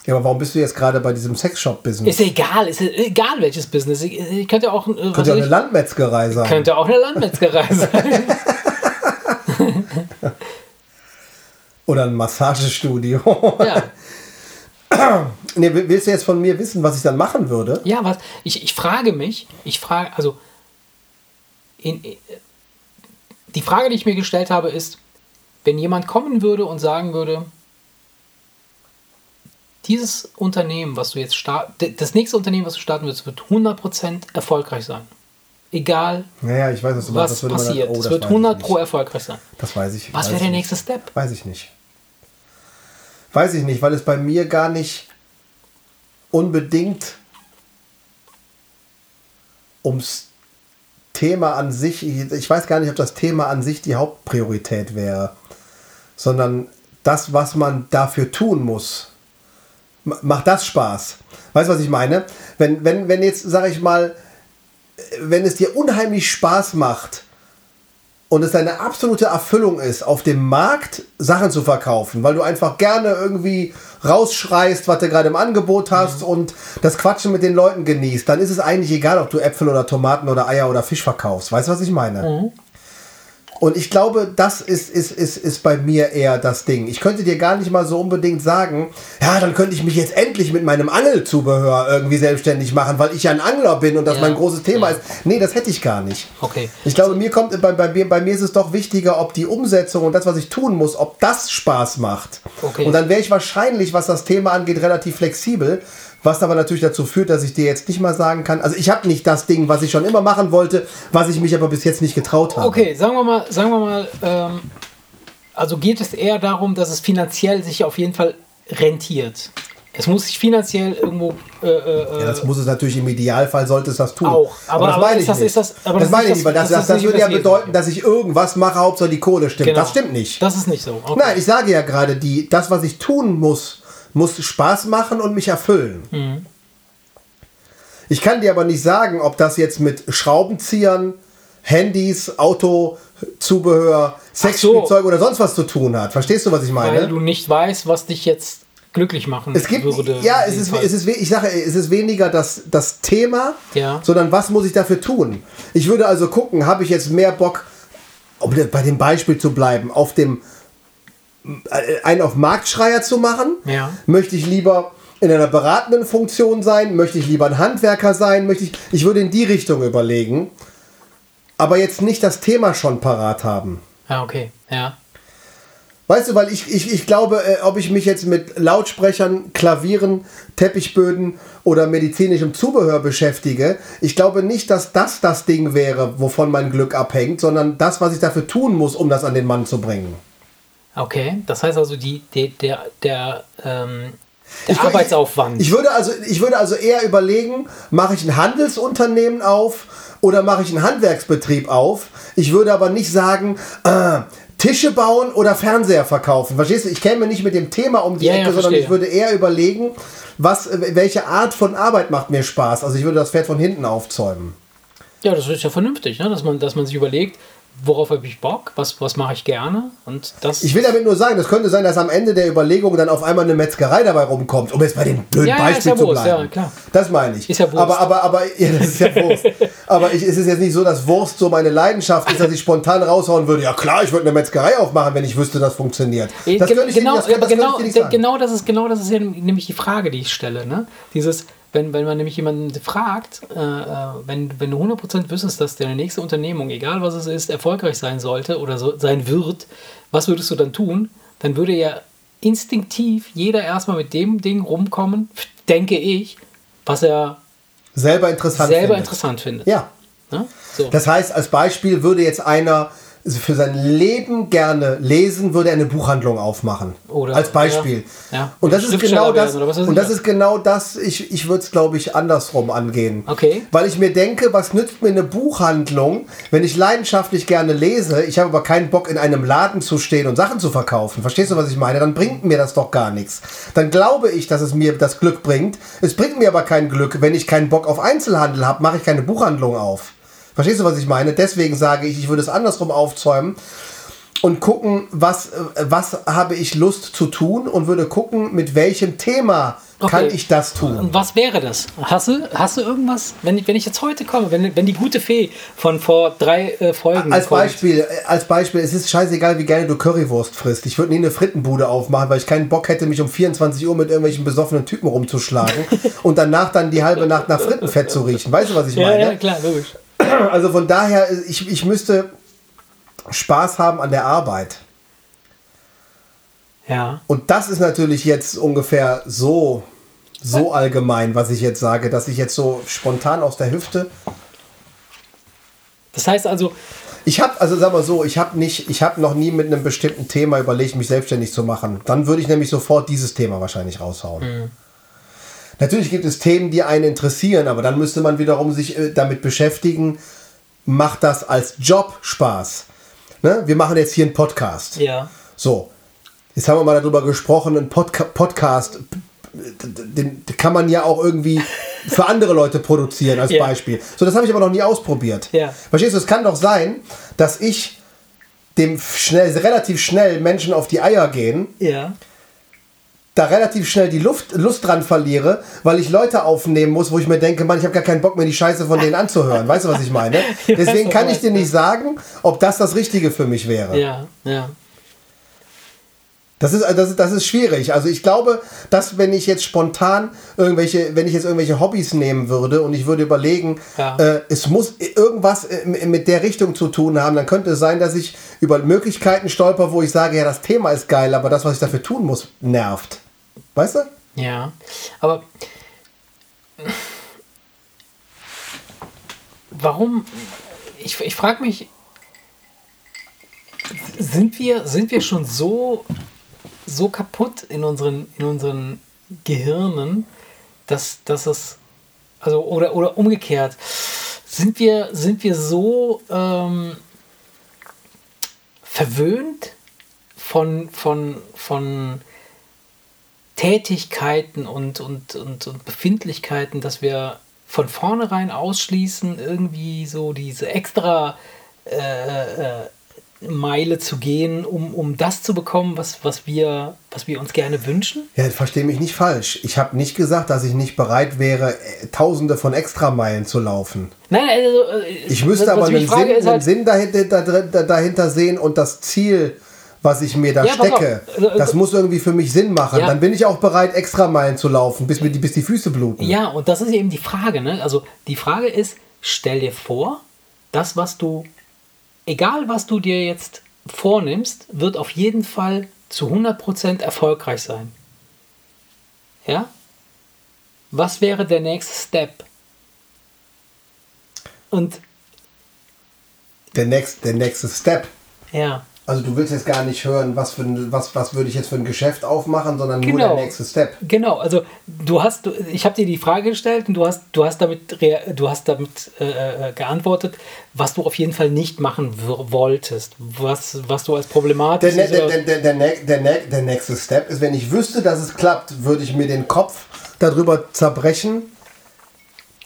Ja, aber warum bist du jetzt gerade bei diesem Sexshop-Business? Ist egal, ist egal welches Business. Ich, könnte auch, äh, könnte auch eine Landmetzgerei sein. Könnte auch eine Landmetzgerei sein. Oder ein Massagestudio. ja. Nee, willst du jetzt von mir wissen, was ich dann machen würde? Ja, was? Ich, ich frage mich, ich frage, also in, die Frage, die ich mir gestellt habe, ist, wenn jemand kommen würde und sagen würde, dieses Unternehmen, was du jetzt starten, das nächste Unternehmen, was du starten wirst, wird 100% erfolgreich sein. Egal, naja, ich weiß, was, du was passiert. Oh, es wird 100 pro erfolgreich sein. Das weiß ich. Was wäre der nächste Step? Weiß ich nicht. Weiß ich nicht, weil es bei mir gar nicht unbedingt ums Thema an sich, ich weiß gar nicht, ob das Thema an sich die Hauptpriorität wäre, sondern das, was man dafür tun muss. Macht das Spaß? Weißt du, was ich meine? Wenn, wenn, wenn jetzt, sag ich mal, wenn es dir unheimlich Spaß macht, und es eine absolute Erfüllung ist, auf dem Markt Sachen zu verkaufen, weil du einfach gerne irgendwie rausschreist, was du gerade im Angebot hast mhm. und das Quatschen mit den Leuten genießt, dann ist es eigentlich egal, ob du Äpfel oder Tomaten oder Eier oder Fisch verkaufst. Weißt du, was ich meine? Mhm. Und ich glaube, das ist, ist, ist, ist bei mir eher das Ding. Ich könnte dir gar nicht mal so unbedingt sagen, ja, dann könnte ich mich jetzt endlich mit meinem Angelzubehör irgendwie selbstständig machen, weil ich ja ein Angler bin und das ja. mein großes Thema ja. ist. Nee, das hätte ich gar nicht. Okay. Ich glaube, mir kommt, bei, bei, mir, bei mir ist es doch wichtiger, ob die Umsetzung und das, was ich tun muss, ob das Spaß macht. Okay. Und dann wäre ich wahrscheinlich, was das Thema angeht, relativ flexibel. Was aber natürlich dazu führt, dass ich dir jetzt nicht mal sagen kann, also ich habe nicht das Ding, was ich schon immer machen wollte, was ich mich aber bis jetzt nicht getraut habe. Okay, sagen wir mal, sagen wir mal, ähm, also geht es eher darum, dass es finanziell sich auf jeden Fall rentiert. Es muss sich finanziell irgendwo. Äh, äh, ja, das muss es natürlich im Idealfall sollte es das tun. Auch. Aber, aber das aber meine ich das, nicht. Das, das, das meine ich nicht, weil das, das, das würde ja bedeuten, dass ich irgendwas mache, Hauptsache die Kohle stimmt. Genau. Das stimmt nicht. Das ist nicht so. Okay. Nein, ich sage ja gerade, die, das, was ich tun muss, muss Spaß machen und mich erfüllen. Mhm. Ich kann dir aber nicht sagen, ob das jetzt mit Schraubenziehern, Handys, Autozubehör, Sexspielzeug so. oder sonst was zu tun hat. Verstehst du, was ich meine? Weil du nicht weißt, was dich jetzt glücklich machen es gibt, würde. Ja, es ist, es ist, ich sage, es ist weniger das, das Thema, ja. sondern was muss ich dafür tun? Ich würde also gucken, habe ich jetzt mehr Bock, um bei dem Beispiel zu bleiben, auf dem einen auf Marktschreier zu machen? Ja. Möchte ich lieber in einer beratenden Funktion sein? Möchte ich lieber ein Handwerker sein? Möchte ich, ich würde in die Richtung überlegen, aber jetzt nicht das Thema schon parat haben. Ja, okay, ja. Weißt du, weil ich, ich, ich glaube, äh, ob ich mich jetzt mit Lautsprechern, Klavieren, Teppichböden oder medizinischem Zubehör beschäftige, ich glaube nicht, dass das das Ding wäre, wovon mein Glück abhängt, sondern das, was ich dafür tun muss, um das an den Mann zu bringen. Okay, das heißt also, die, die der, der, ähm, der ich, Arbeitsaufwand. Ich, ich, würde also, ich würde also eher überlegen, mache ich ein Handelsunternehmen auf oder mache ich einen Handwerksbetrieb auf? Ich würde aber nicht sagen, äh, Tische bauen oder Fernseher verkaufen. Verstehst du? Ich käme nicht mit dem Thema um die ja, Ecke, ja, sondern ich würde eher überlegen, was, welche Art von Arbeit macht mir Spaß. Also ich würde das Pferd von hinten aufzäumen. Ja, das ist ja vernünftig, ne? dass, man, dass man sich überlegt, worauf habe ich Bock, was, was mache ich gerne. Und das ich will damit nur sagen, es könnte sein, dass am Ende der Überlegung dann auf einmal eine Metzgerei dabei rumkommt, um jetzt bei dem blöden ja, Beispiel ja, ja zu Wurst, bleiben. Ja, klar. Das meine ich. Ist ja Wurst. Aber, aber, aber, ja, das ist ja Wurst. aber ich, es ist jetzt nicht so, dass Wurst so meine Leidenschaft ist, dass ich spontan raushauen würde, ja klar, ich würde eine Metzgerei aufmachen, wenn ich wüsste, das funktioniert. Das genau, ich, genau, das, das genau, genau, das ist genau das ist ja nämlich die Frage, die ich stelle. Ne? Dieses, wenn, wenn man nämlich jemanden fragt, äh, äh wenn, wenn du 100% wüsstest, dass deine nächste Unternehmung, egal was es ist, erfolgreich sein sollte oder so, sein wird, was würdest du dann tun? Dann würde ja instinktiv jeder erstmal mit dem Ding rumkommen, denke ich, was er selber interessant selber findet. Interessant findet. Ja. ja? So. Das heißt, als Beispiel würde jetzt einer für sein Leben gerne lesen, würde er eine Buchhandlung aufmachen. Oder, als Beispiel. Ja, ja. Und das ist genau das. Und das ist genau das. Ich, ich würde es, glaube ich, andersrum angehen. Okay. Weil ich mir denke, was nützt mir eine Buchhandlung, wenn ich leidenschaftlich gerne lese, ich habe aber keinen Bock in einem Laden zu stehen und Sachen zu verkaufen. Verstehst du, was ich meine? Dann bringt mir das doch gar nichts. Dann glaube ich, dass es mir das Glück bringt. Es bringt mir aber kein Glück, wenn ich keinen Bock auf Einzelhandel habe, mache ich keine Buchhandlung auf. Verstehst du, was ich meine? Deswegen sage ich, ich würde es andersrum aufzäumen und gucken, was, was habe ich Lust zu tun und würde gucken, mit welchem Thema okay. kann ich das tun. Und was wäre das? Hast du, hast du irgendwas, wenn ich, wenn ich jetzt heute komme, wenn, wenn die gute Fee von vor drei äh, Folgen als kommt. Beispiel, als Beispiel, es ist scheißegal, wie gerne du Currywurst frisst. Ich würde nie eine Frittenbude aufmachen, weil ich keinen Bock hätte, mich um 24 Uhr mit irgendwelchen besoffenen Typen rumzuschlagen und danach dann die halbe Nacht nach Frittenfett zu riechen. Weißt du, was ich meine? Ja, ja klar, logisch. Also von daher, ich, ich müsste Spaß haben an der Arbeit. Ja. Und das ist natürlich jetzt ungefähr so, so allgemein, was ich jetzt sage, dass ich jetzt so spontan aus der Hüfte. Das heißt also. Ich habe, also sag mal so, ich habe nicht, ich habe noch nie mit einem bestimmten Thema überlegt, mich selbstständig zu machen. Dann würde ich nämlich sofort dieses Thema wahrscheinlich raushauen. Mhm. Natürlich gibt es Themen, die einen interessieren, aber dann müsste man wiederum sich äh, damit beschäftigen, macht das als Job Spaß? Ne? Wir machen jetzt hier einen Podcast. Ja. So, jetzt haben wir mal darüber gesprochen, ein Podca Podcast, den, kann man ja auch irgendwie für andere Leute produzieren als ja. Beispiel. So, das habe ich aber noch nie ausprobiert. Ja. Verstehst du, es kann doch sein, dass ich dem schnell, relativ schnell Menschen auf die Eier gehen. Ja da relativ schnell die Luft, Lust dran verliere, weil ich Leute aufnehmen muss, wo ich mir denke, Mann, ich habe gar keinen Bock mehr, die Scheiße von denen anzuhören. Weißt du, was ich meine? Deswegen kann ich dir nicht sagen, ob das das Richtige für mich wäre. Ja, ja. Das ist, das, ist, das ist schwierig. Also ich glaube, dass wenn ich jetzt spontan irgendwelche, wenn ich jetzt irgendwelche Hobbys nehmen würde und ich würde überlegen, ja. äh, es muss irgendwas mit der Richtung zu tun haben, dann könnte es sein, dass ich über Möglichkeiten stolper, wo ich sage, ja, das Thema ist geil, aber das, was ich dafür tun muss, nervt. Weißt du? Ja, aber warum? Ich, ich frage mich, sind wir, sind wir schon so, so kaputt in unseren, in unseren Gehirnen, dass, dass es, also, oder, oder umgekehrt, sind wir, sind wir so ähm, verwöhnt von, von, von Tätigkeiten und, und, und, und Befindlichkeiten, dass wir von vornherein ausschließen, irgendwie so diese extra äh, äh, Meile zu gehen, um, um das zu bekommen, was, was, wir, was wir uns gerne wünschen? Ja, verstehe mich nicht falsch. Ich habe nicht gesagt, dass ich nicht bereit wäre, tausende von Extrameilen zu laufen. Nein, also. Äh, ich müsste aber einen Sinn, halt einen Sinn dahinter, dahinter sehen und das Ziel was ich mir da ja, stecke. Also, das muss irgendwie für mich Sinn machen. Ja. Dann bin ich auch bereit, extra Meilen zu laufen, bis mir die, bis die Füße bluten. Ja, und das ist eben die Frage. Ne? Also die Frage ist, stell dir vor, das, was du, egal was du dir jetzt vornimmst, wird auf jeden Fall zu 100% erfolgreich sein. Ja? Was wäre der nächste Step? Und der, next, der nächste Step. Ja. Also du willst jetzt gar nicht hören, was, für ein, was, was würde ich jetzt für ein Geschäft aufmachen, sondern genau. nur der nächste Step. Genau, also du hast, ich habe dir die Frage gestellt und du hast, du hast damit, du hast damit äh, äh, geantwortet, was du auf jeden Fall nicht machen wolltest, was, was du als problematisch der, der, der, der, der, der, der nächste Step ist, wenn ich wüsste, dass es klappt, würde ich mir den Kopf darüber zerbrechen,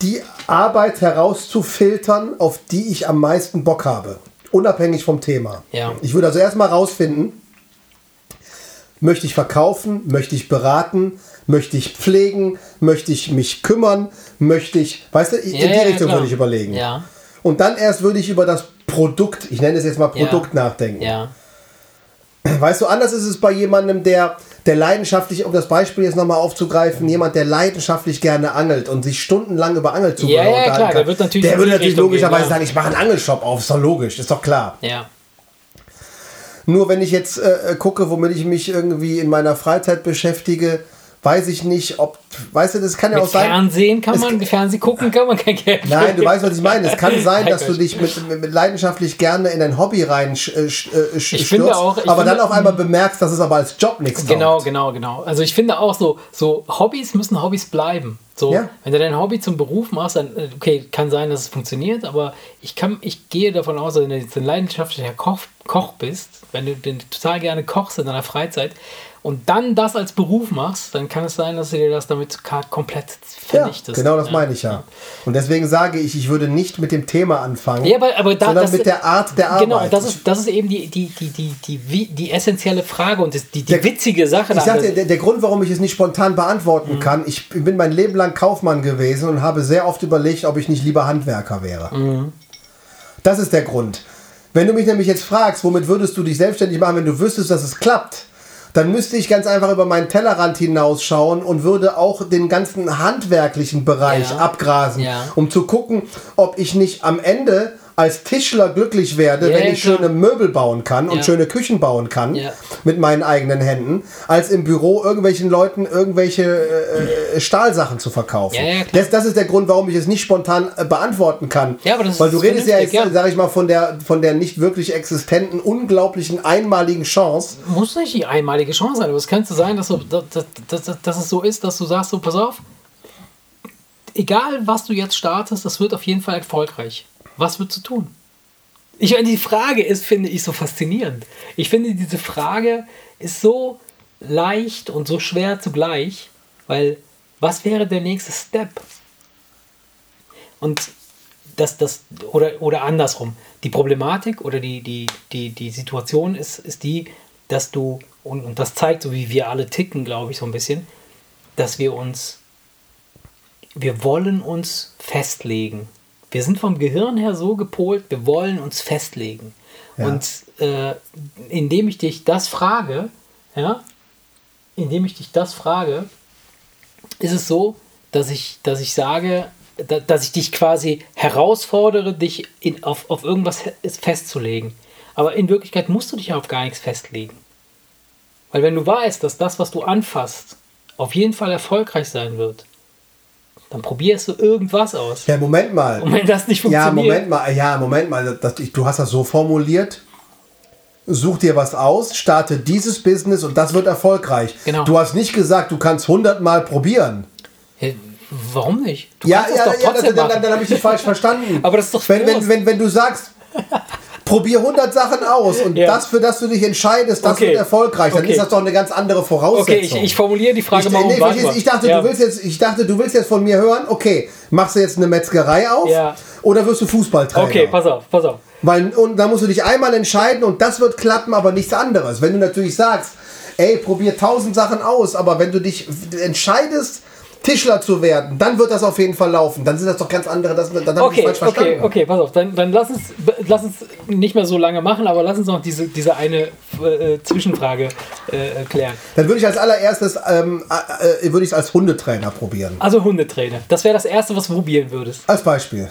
die Arbeit herauszufiltern, auf die ich am meisten Bock habe unabhängig vom Thema. Ja. Ich würde also erstmal rausfinden, möchte ich verkaufen, möchte ich beraten, möchte ich pflegen, möchte ich mich kümmern, möchte ich, weißt du, in ja, die ja, Richtung würde ich überlegen. Ja. Und dann erst würde ich über das Produkt, ich nenne es jetzt mal Produkt, nachdenken. Ja. Weißt du, anders ist es bei jemandem, der, der leidenschaftlich, um das Beispiel jetzt nochmal aufzugreifen, jemand, der leidenschaftlich gerne angelt und sich stundenlang über Angelzubehör ja, ja, klar, kann, der wird natürlich, der würde natürlich logischerweise gehen, sagen, ich mache einen Angelshop auf, ist doch logisch, ist doch klar. Ja. Nur wenn ich jetzt äh, gucke, womit ich mich irgendwie in meiner Freizeit beschäftige, weiß ich nicht, ob weißt du, das kann ja mit auch sein. Fernsehen kann man, Fernsehen gucken kann man kein Geld. Nein, du weißt, was ich meine. Es kann sein, dass du dich mit, mit, mit leidenschaftlich gerne in ein Hobby rein sch, äh, sch, äh, ich finde auch, ich aber finde, dann auf einmal bemerkst, dass es aber als Job nichts Genau, taugt. genau, genau. Also ich finde auch so, so Hobbys müssen Hobbys bleiben. So, Ja. wenn du dein Hobby zum Beruf machst, dann äh, okay, kann sein, dass es funktioniert, aber ich kann, ich gehe davon aus, wenn du jetzt ein leidenschaftlicher Koch, Koch bist, wenn du den total gerne kochst in deiner Freizeit und dann das als Beruf machst, dann kann es sein, dass du dir das damit komplett Ja, vernichtest. genau das meine ich ja. Und deswegen sage ich, ich würde nicht mit dem Thema anfangen, Ja, aber, aber da, sondern das, mit der Art der Arbeit. Genau, das ist, das ist eben die, die, die, die, die, die, essentielle Frage und die, die Der- witzige Sache. Ich sagte, der, der Grund, warum ich es nicht spontan Mhm. beantworten kann, ich bin mein Leben lang Kaufmann gewesen und habe sehr oft überlegt, ob ich nicht lieber Handwerker wäre. Mhm. Das ist der Grund. Wenn du mich nämlich jetzt fragst, womit würdest du dich selbstständig machen, wenn du wüsstest, dass es klappt, dann müsste ich ganz einfach über meinen Tellerrand hinausschauen und würde auch den ganzen handwerklichen Bereich Ja. abgrasen, Ja. um zu gucken, ob ich nicht am Ende als Tischler glücklich werde, Ja, wenn ich klar. schöne Möbel bauen kann und Ja. schöne Küchen bauen kann Ja. mit meinen eigenen Händen, als im Büro irgendwelchen Leuten irgendwelche äh, äh, Stahlsachen zu verkaufen. Ja, das, das ist der Grund, warum ich es nicht spontan äh, beantworten kann. Weil du redest ja jetzt, ja. sag ich mal, von der, von der nicht wirklich existenten, unglaublichen, einmaligen Chance. muss nicht die einmalige Chance sein, aber es könnte sein, dass, du, dass, dass, dass es so ist, dass du sagst, so pass auf, egal was du jetzt startest, das wird auf jeden Fall erfolgreich. Was wird zu tun? Ich meine, die Frage ist, finde ich, so faszinierend. Ich finde, diese Frage ist so leicht und so schwer zugleich, weil was wäre der nächste Step? Und das, das, oder, oder andersrum. Die Problematik oder die, die, die, die Situation ist, ist die, dass du, und, und das zeigt so, wie wir alle ticken, glaube ich, so ein bisschen, dass wir uns, wir wollen uns festlegen. Wir sind vom Gehirn her so gepolt, wir wollen uns festlegen. Ja. Und äh, indem ich dich das frage, ja, indem ich dich das frage, ist es so, dass ich, dass ich sage, da, dass ich dich quasi herausfordere, dich in, auf, auf irgendwas festzulegen. Aber in Wirklichkeit musst du dich auf gar nichts festlegen. Weil wenn du weißt, dass das, was du anfasst, auf jeden Fall erfolgreich sein wird, dann probierst du irgendwas aus. Ja, Moment mal. Und wenn das nicht Ja, funktioniert, Moment mal, ja, Moment mal. Das, ich, du hast das so formuliert. Such dir was aus, starte dieses Business und das wird erfolgreich. Genau. Du hast nicht gesagt, du kannst 100 Mal probieren. Hey, warum nicht? Du ja, kannst ja, ja, trotzdem dann, dann, dann habe ich dich falsch verstanden. Aber das ist doch wenn, wenn, wenn, wenn du sagst, probier 100 Sachen aus und Ja. das, für das du dich entscheidest, das Okay. wird erfolgreich, dann Okay. ist das doch eine ganz andere Voraussetzung. Okay, ich, ich formuliere die Frage Ich, mal nee, um ich dachte, ja. du willst jetzt, ich dachte, du willst jetzt von mir hören, okay, machst du jetzt eine Metzgerei auf Ja. oder wirst du Fußballtrainer? Okay, pass auf, pass auf. Weil, und da musst du dich einmal entscheiden und das wird klappen, aber nichts anderes. Wenn du natürlich sagst, ey, probier tausend Sachen aus, aber wenn du dich entscheidest, Tischler zu werden, dann wird das auf jeden Fall laufen. Dann sind das doch ganz andere, das, dann habe ich Okay, falsch verstanden. okay, okay, pass auf. Dann, dann lass, uns, lass uns nicht mehr so lange machen, aber lass uns noch diese, diese eine äh, Zwischenfrage äh, klären. Dann würde ich als allererstes, ähm, äh, äh, würde ich es als Hundetrainer probieren. Also Hundetrainer. Das wäre das Erste, was du probieren würdest. Als Beispiel.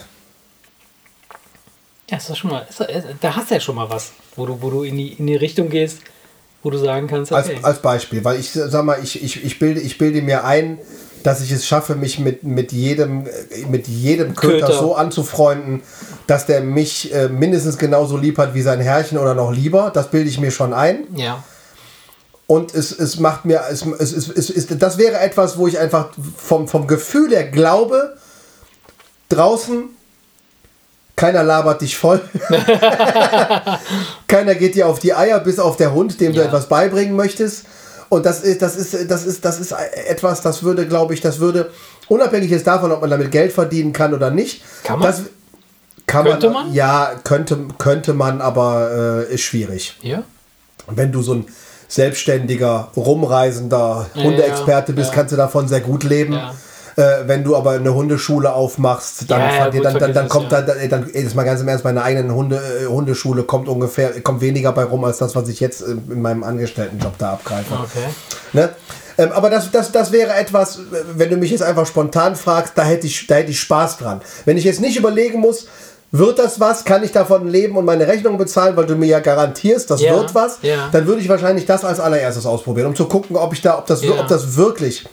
Ja, ist das schon mal, das- da hast du ja schon mal was, wo du, wo du in, die, in die Richtung gehst, wo du sagen kannst, okay. Als, als Beispiel, weil ich sag mal, ich, ich, ich, bilde, ich bilde mir ein, dass ich es schaffe, mich mit, mit jedem, mit jedem Köter, Köter. so anzufreunden, dass der mich äh, mindestens genauso lieb hat wie sein Herrchen oder noch lieber. Das bilde ich mir schon ein. ja. Und es, es macht mir, es, es, es, es, es, das wäre etwas, wo ich einfach vom, vom Gefühl her glaube, draußen, keiner labert dich voll. keiner geht dir auf die Eier, bis auf der Hund, dem du Ja. etwas beibringen möchtest. Und das ist, das ist, das ist, das ist etwas, das würde, glaube ich, das würde, unabhängig jetzt davon, ob man damit Geld verdienen kann oder nicht. Kann man? Das, kann Könnte man, man? Ja, könnte, könnte man, aber äh, ist schwierig Ja? wenn du so ein selbstständiger, rumreisender Ja, Hundeexperte ja, bist, ja. kannst du davon sehr gut leben. Ja. Äh, wenn du aber eine Hundeschule aufmachst, dann, Ja, ja, gut, dann, dann, dann kommt ja. da, dann, dann ey, das ist mal ganz im Ernst, bei einer eigenen Hunde, äh, Hundeschule kommt ungefähr, kommt weniger bei rum, als das, was ich jetzt äh, in meinem Angestelltenjob da abgreife. Okay. Ne? Ähm, aber das, das, das wäre etwas, äh, wenn du mich jetzt einfach spontan fragst, da hätte, ich, da hätte ich Spaß dran. Wenn ich jetzt nicht überlegen muss, wird das was, kann ich davon leben und meine Rechnung bezahlen, weil du mir ja garantierst, das Ja, wird was, ja. dann würde ich wahrscheinlich das als allererstes ausprobieren, um zu gucken, ob ich da, ob das, Ja. ob das wirklich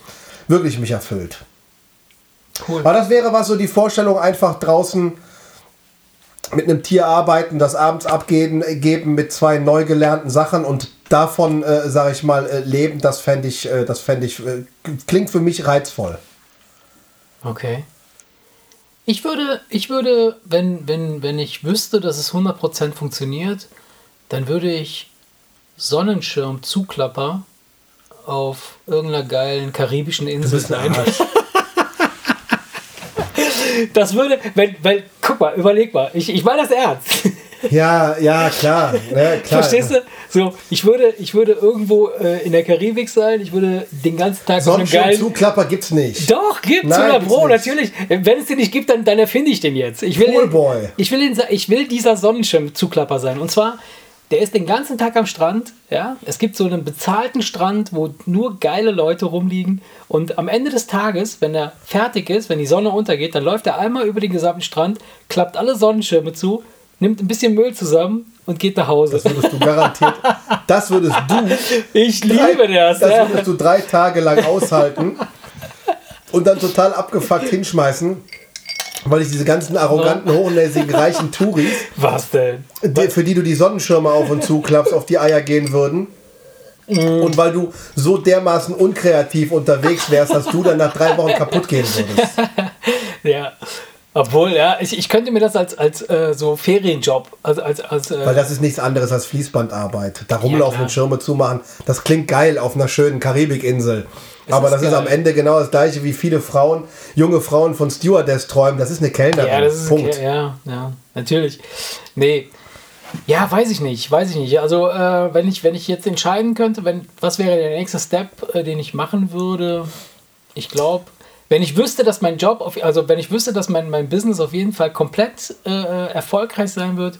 wirklich mich erfüllt. Cool. Aber das wäre was so die Vorstellung, einfach draußen mit einem Tier arbeiten, das abends abgeben geben mit zwei neu gelernten Sachen und davon, äh, sage ich mal, äh, leben, das fände ich, äh, das fände ich, äh, klingt für mich reizvoll. Okay. Ich würde, ich würde, wenn, wenn, wenn ich wüsste, dass es 100% funktioniert, dann würde ich Sonnenschirm-Zuklapper auf irgendeiner geilen karibischen Insel sein. Das würde, wenn, weil, guck mal, überleg mal, ich, ich meine das ernst. Ja, ja, klar. Ja, klar. Verstehst du? So, ich würde, ich würde irgendwo äh, in der Karibik sein, ich würde den ganzen Tag so einen geilen... Zuklapper gibt's nicht. Doch, gibt's, Nein, Bro, natürlich. Wenn es den nicht gibt, dann, dann erfinde ich den jetzt. Ich will, Poolboy. Den, ich, will den, ich will dieser Sonnenschirm-Zuklapper sein. Und zwar, der ist den ganzen Tag am Strand, ja. Es gibt so einen bezahlten Strand, wo nur geile Leute rumliegen. Und am Ende des Tages, wenn er fertig ist, wenn die Sonne untergeht, dann läuft er einmal über den gesamten Strand, klappt alle Sonnenschirme zu, nimmt ein bisschen Müll zusammen und geht nach Hause. Das würdest du garantiert. Das würdest du. Ich liebe drei, das. Das würdest du drei Tage lang aushalten und dann total abgefuckt hinschmeißen. Weil ich diese ganzen arroganten, hochnäsigen, reichen Touris. Was denn? für die du die Sonnenschirme auf und zu klappst, auf die Eier gehen würden. Mm. Und weil du so dermaßen unkreativ unterwegs wärst, dass du dann nach drei Wochen kaputt gehen würdest. ja. Obwohl, ja, ich, ich könnte mir das als, als äh, so Ferienjob, also als, als äh Weil das ist nichts anderes als Fließbandarbeit. Da rumlaufen ja, und Schirme zumachen, das klingt geil auf einer schönen Karibikinsel. Es Aber ist das geil. ist am Ende genau das gleiche, wie viele Frauen, junge Frauen von Stewardess träumen. Das ist eine Kellnerin. Ja, das ist Punkt. ja, ja, natürlich. Nee. Ja, weiß ich nicht, weiß ich nicht. Also, äh, wenn, ich, wenn ich jetzt entscheiden könnte, wenn, was wäre der nächste Step, äh, den ich machen würde? Ich glaube, wenn ich wüsste, dass mein Job, auf, also wenn ich wüsste, dass mein, mein Business auf jeden Fall komplett äh, erfolgreich sein wird,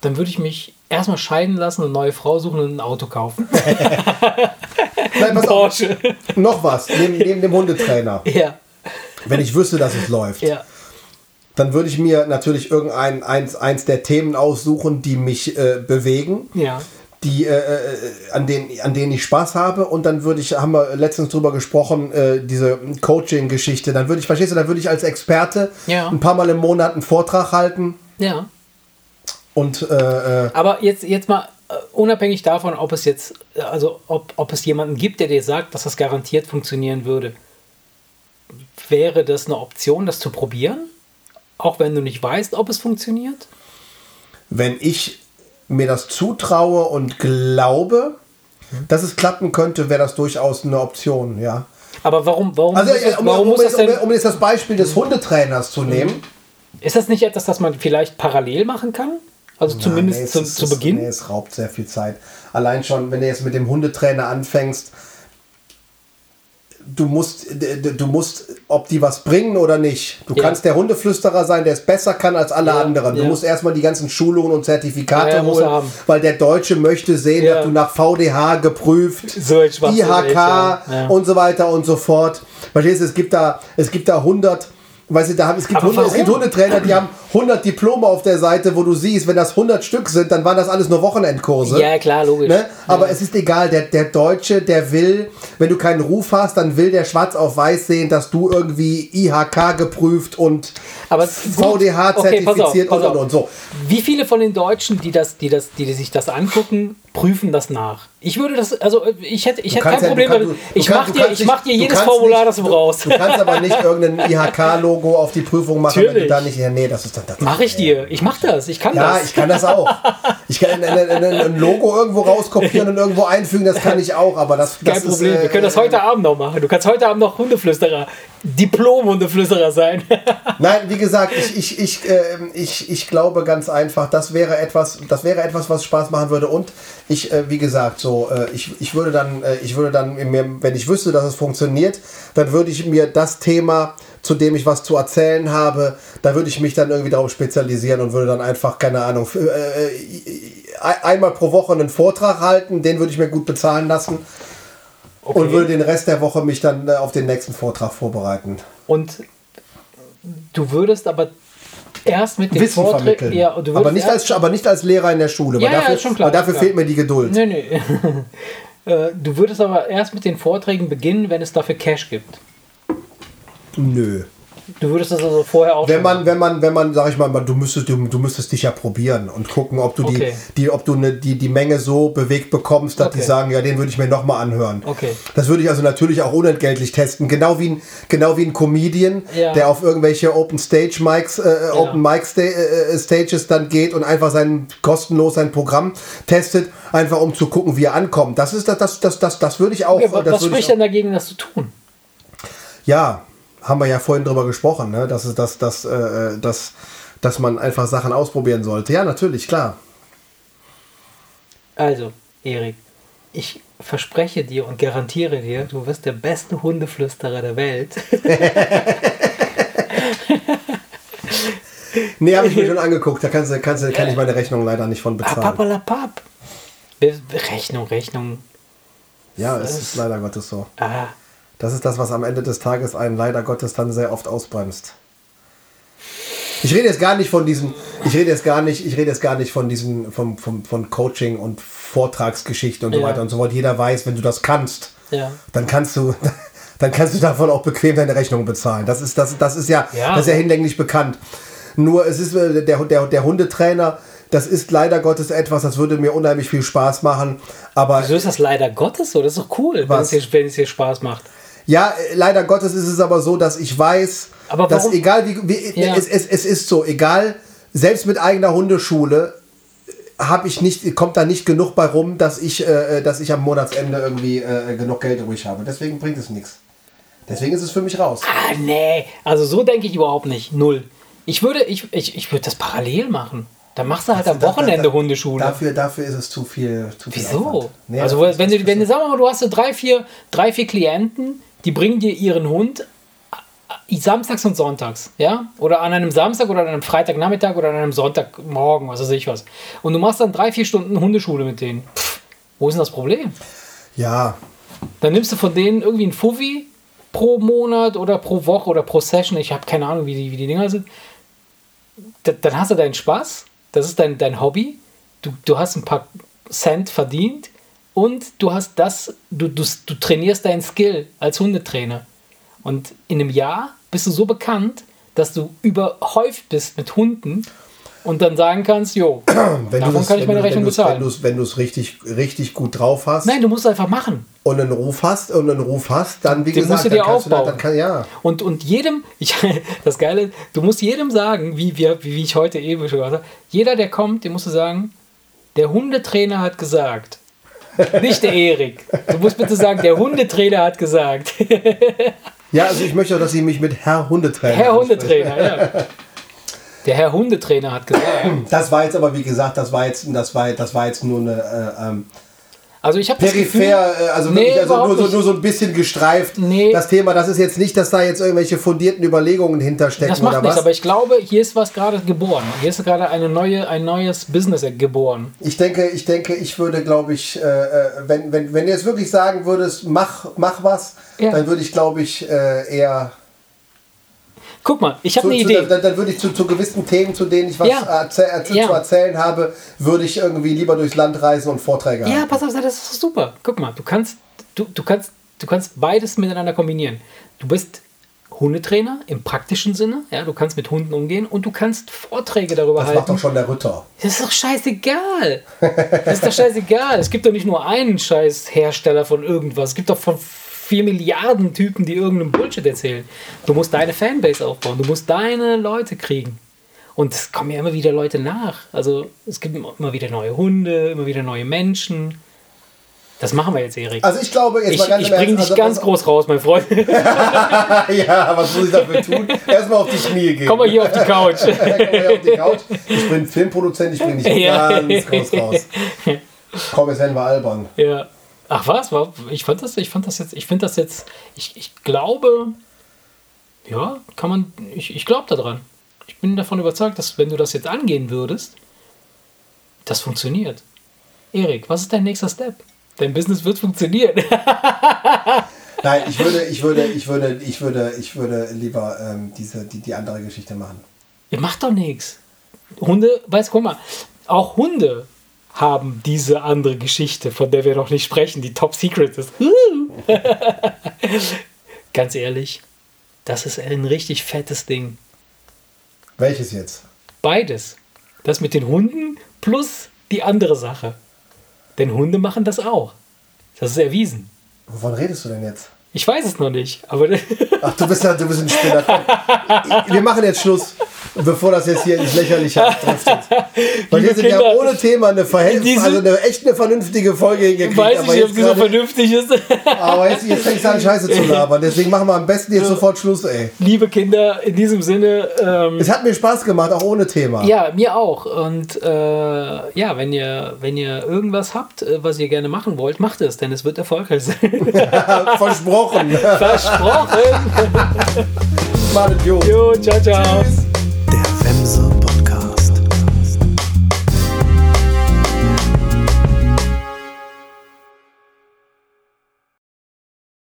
dann würde ich mich erstmal scheiden lassen, eine neue Frau suchen und ein Auto kaufen. Nein, pass Porsche. Auf. Noch was, neben, neben dem Hundetrainer. Ja. Wenn ich wüsste, dass es läuft. Ja dann würde ich mir natürlich irgendein eins, eins der Themen aussuchen, die mich äh, bewegen. Ja die, äh, äh, an, denen, an denen ich Spaß habe. Und dann würde ich, haben wir letztens drüber gesprochen, äh, diese Coaching-Geschichte. Dann würde ich, verstehst du, dann würde ich als Experte ja. ein paar Mal im Monat einen Vortrag halten. Ja. Und, äh, äh Aber jetzt, jetzt mal äh, unabhängig davon, ob es jetzt, also ob, ob es jemanden gibt, der dir sagt, dass das garantiert funktionieren würde. Wäre das eine Option, das zu probieren? Auch wenn du nicht weißt, ob es funktioniert? Wenn ich mir das zutraue und glaube, dass es klappen könnte, wäre das durchaus eine Option, ja. Aber warum, warum, also, das, um, warum um, muss das denn, um, jetzt das Beispiel des Hundetrainers zu nehmen. Ist das nicht etwas, das man vielleicht parallel machen kann? Also Nein, zumindest nee, zu, ist, zu Beginn? Nee, es raubt sehr viel Zeit. Allein schon, wenn du jetzt mit dem Hundetrainer anfängst, du musst, du musst, ob die was bringen oder nicht. Du ja. kannst der Hundeflüsterer sein, der es besser kann als alle ja, anderen. Du ja. musst erstmal die ganzen Schulungen und Zertifikate holen, weil der Deutsche möchte sehen, dass du nach VDH geprüft, so IHK und so weiter und so fort. Verstehst du, es gibt da, es gibt da 100 Weißt du, da haben, es, gibt Hunde, es gibt Hundetrainer, die haben 100 Diplome auf der Seite, wo du siehst, wenn das 100 Stück sind, dann waren das alles nur Wochenendkurse. Ja, klar, logisch. Ne? Aber ja. es ist egal, der, der Deutsche, der will, wenn du keinen Ruf hast, dann will der schwarz auf weiß sehen, dass du irgendwie IHK geprüft und Aber VDH okay, zertifiziert pass und, und, und so. Wie viele von den Deutschen, die, das, die, das, die sich das angucken, prüfen das nach? Ich würde das, also ich hätte, ich hätte kein ja, Problem damit. Ich mache dir, ich mach dir jedes Formular, nicht, das du brauchst. Du kannst aber nicht irgendein IHK-Logo auf die Prüfung machen, Natürlich. wenn du da nicht, ja, nee, das ist dann das. Mache ich dir. Ich mache das. Ich kann ja, das. Ja, ich kann das auch. Ich kann ein, ein, Logo irgendwo rauskopieren und irgendwo einfügen, das kann ich auch, aber das, das Kein Problem. Ist, äh, Wir können das heute Abend noch machen. Du kannst heute Abend noch Hundeflüsterer, Diplom-Hundeflüsterer sein. Nein, wie gesagt, ich, ich, ich, äh, ich, ich glaube ganz einfach, das wäre etwas, das wäre etwas, was Spaß machen würde. Und ich, äh, wie gesagt, so, äh, ich, ich würde dann, äh, ich würde dann, mir, wenn ich wüsste, dass es funktioniert, dann würde ich mir das Thema zu dem ich was zu erzählen habe, da würde ich mich dann irgendwie darauf spezialisieren und würde dann einfach, keine Ahnung, äh, äh, einmal pro Woche einen Vortrag halten, den würde ich mir gut bezahlen lassen okay. und würde den Rest der Woche mich dann äh, auf den nächsten Vortrag vorbereiten. Und du würdest aber erst mit dem Wissen Vortrag, vermitteln. Ja, aber, nicht als, aber nicht als Lehrer in der Schule. Ja, dafür, ja, schon klar, dafür klar. fehlt mir die Geduld. Nee, nee. du würdest aber erst mit den Vorträgen beginnen, wenn es dafür Cash gibt. Nö. Du würdest das also vorher auch. Wenn man, wenn man, wenn man, sag ich mal, du müsstest, du, du müsstest dich ja probieren und gucken, ob du Okay. die, die, ob du ne, die, die Menge so bewegt bekommst, dass die Okay. sagen, ja, den würde ich mir nochmal anhören. Okay. Das würde ich also natürlich auch unentgeltlich testen. Genau wie ein, genau wie ein Comedian, Ja. der auf irgendwelche Open Stage Mics, äh, Open Mic Sta äh, Stages dann geht und einfach sein kostenlos sein Programm testet, einfach um zu gucken, wie er ankommt. Das ist das, das, das, das, das würde ich auch. Okay, was spricht denn dagegen, das zu tun? ja, haben wir ja vorhin drüber gesprochen, ne? dass, es, dass, dass, äh, dass, dass man einfach Sachen ausprobieren sollte. Ja, natürlich, klar. Also, Erik, ich verspreche dir und garantiere dir, du wirst der beste Hundeflüsterer der Welt. Nee, habe ich mir schon angeguckt. Da kannst, du- kannst, kann ich meine Rechnung leider nicht von bezahlen. Papalapap. Be- Rechnung, Rechnung. Ja, es ist leider Gottes so. Ah, Das ist das, was am Ende des Tages einen leider Gottes dann sehr oft ausbremst. Ich rede jetzt gar nicht von diesem, ich rede jetzt gar nicht, ich rede jetzt gar nicht von diesem, vom, vom, von Coaching und Vortragsgeschichte und so Ja. weiter und so fort. Jeder weiß, wenn du das kannst, ja. dann kannst du, dann kannst du davon auch bequem deine Rechnung bezahlen. Das ist, das, das ist ja, Ja. das ist ja hinlänglich bekannt. Nur es ist äh, der, der, der Hundetrainer, das ist leider Gottes etwas, das würde mir unheimlich viel Spaß machen. Aber Wieso ist das leider Gottes so? Das ist doch cool, wenn es, dir, wenn es dir Spaß macht. Ja, äh, leider Gottes ist es aber so, dass ich weiß, dass egal wie, wie Ja. es, es, es ist so, egal, selbst mit eigener Hundeschule habe ich nicht, kommt da nicht genug bei rum, dass ich, äh, dass ich am Monatsende irgendwie äh, genug Geld übrig habe. Deswegen bringt es nichts. Deswegen ist es für mich raus. Ah, nee. Also so denke ich überhaupt nicht. Null. Ich würde, ich, ich, ich würde das parallel machen. Dann machst du halt am Da- da- Wochenende da- Hundeschule. Dafür, dafür ist es zu viel. Zu viel Wieso? Nee, also wenn du, wenn du, wir mal, du hast so drei, vier, drei, vier Klienten, die bringen dir ihren Hund äh, samstags und sonntags, ja? Oder an einem Samstag oder an einem Freitagnachmittag oder an einem Sonntagmorgen, was weiß ich was. Und du machst dann drei, vier Stunden Hundeschule mit denen. Pff, wo ist denn das Problem? Ja, Dann nimmst du von denen irgendwie einen Fuffi pro Monat oder pro Woche oder pro Session. Ich habe keine Ahnung, wie die, wie die Dinger sind. Da, dann hast du deinen Spaß. Das ist dein, dein Hobby. Du, du hast ein paar Cent verdient und du hast das, du, du, du trainierst deinen Skill als Hundetrainer. Und in einem Jahr bist du so bekannt, dass du überhäuft bist mit Hunden und dann sagen kannst, jo, wenn davon du kann ich meine du- Rechnung bezahlen. Wenn du es richtig, richtig gut drauf hast Nein, du musst es einfach machen. und einen Ruf hast und einen Ruf hast, dann wie Den gesagt, musst du dann dir kannst du da, aufbauen. dann kann, ja. Und, und jedem, ich, das Geile, du musst jedem sagen, wie, wir, wie ich heute eben schon gesagt habe, jeder, der kommt, dem musst du sagen, der Hundetrainer hat gesagt. Nicht der Erik. Du musst bitte sagen, der Hundetrainer hat gesagt. Ja, also ich möchte auch, dass Sie mich mit Herr Hundetrainer Herr ansprechen. Hundetrainer, ja. Der Herr Hundetrainer hat gesagt. Das war jetzt aber, wie gesagt, das war jetzt, das war, das war jetzt nur eine äh, ähm, Also ich habe das Gefühl, peripher, äh, also, Nee, wirklich, also nur, so, nur so ein bisschen gestreift. Nee. Das Thema, das ist jetzt nicht, dass da jetzt irgendwelche fundierten Überlegungen hinterstecken das macht oder nichts, was. aber ich glaube, hier ist was gerade geboren. Hier ist gerade eine neue, ein neues Business geboren. Ich denke, ich denke, ich würde, glaube ich, äh, äh, wenn, wenn, wenn du jetzt wirklich sagen würdest, mach, mach was, Ja. dann würde ich, glaube ich, äh, eher. Guck mal, ich habe eine Idee. dann, dann würde ich zu, zu gewissen Themen, zu denen ich was Ja. erzähl, erzähl, Ja. zu erzählen habe, würde ich irgendwie lieber durchs Land reisen und Vorträge Ja, halten. pass auf, das ist super. Guck mal, du kannst, du, du kannst, du kannst beides miteinander kombinieren. Du bist Hundetrainer im praktischen Sinne, ja, du kannst mit Hunden umgehen und du kannst Vorträge darüber Das macht halten. doch schon der Ritter. Das ist doch scheißegal. Das ist doch scheißegal. Es gibt doch nicht nur einen scheiß Hersteller von irgendwas. Es gibt doch von vier Milliarden Typen, die irgendeinen Bullshit erzählen. Du musst deine Fanbase aufbauen. Du musst deine Leute kriegen. Und es kommen ja immer wieder Leute nach. Also es gibt immer wieder neue Hunde, immer wieder neue Menschen. Das machen wir jetzt, Erik. Also ich glaube, jetzt Ich, mal ganz ich bringe dich also ganz groß raus, mein Freund. Ja, was muss ich dafür tun? Erstmal auf die Knie gehen. Komm mal hier auf die Couch. Komm mal hier auf die Couch. Ich bin Filmproduzent, ich bringe dich Ja. ganz groß raus. Komm, jetzt werden wir albern. Ja. Ach was? Ich fand das, ich fand das jetzt, ich finde das jetzt, ich, ich glaube, ja, kann man, ich, ich glaube daran. Ich bin davon überzeugt, dass wenn du das jetzt angehen würdest, das funktioniert. Erik, was ist dein nächster Step? Dein Business wird funktionieren. Nein, ich würde, ich würde, ich würde, ich würde, ich würde lieber ähm, diese, die, die andere Geschichte machen. Ihr macht doch nichts. Hunde, weißt guck mal, auch Hunde haben diese andere Geschichte, von der wir noch nicht sprechen, die top secret ist. Ganz ehrlich, Das ist ein richtig fettes Ding. Welches jetzt? Beides. Das mit den Hunden plus die andere Sache. Denn Hunde machen das auch. Das ist erwiesen. Wovon redest du denn jetzt? Ich weiß es noch nicht, aber. Ach, du bist, du bist ein Spinner. Wir machen jetzt Schluss, bevor das jetzt hier ins Lächerliche abdriftet. Weil wir sind ja ohne Thema eine, Verhältnis, also eine echt eine vernünftige Folge hingekriegt. Weiß ich nicht, ob die so vernünftig ist. aber jetzt, jetzt fängst du an, Scheiße zu labern. Deswegen machen wir am besten jetzt sofort Schluss, ey. Liebe Kinder, in diesem Sinne. Ähm, es hat mir Spaß gemacht, auch ohne Thema. Ja, mir auch. Und äh, ja, wenn ihr, wenn ihr irgendwas habt, äh, was ihr gerne machen wollt, macht es, denn es wird erfolgreich sein. Versprochen. Versprochen. Malet, jo. Jo, ciao, ciao. Tschüss.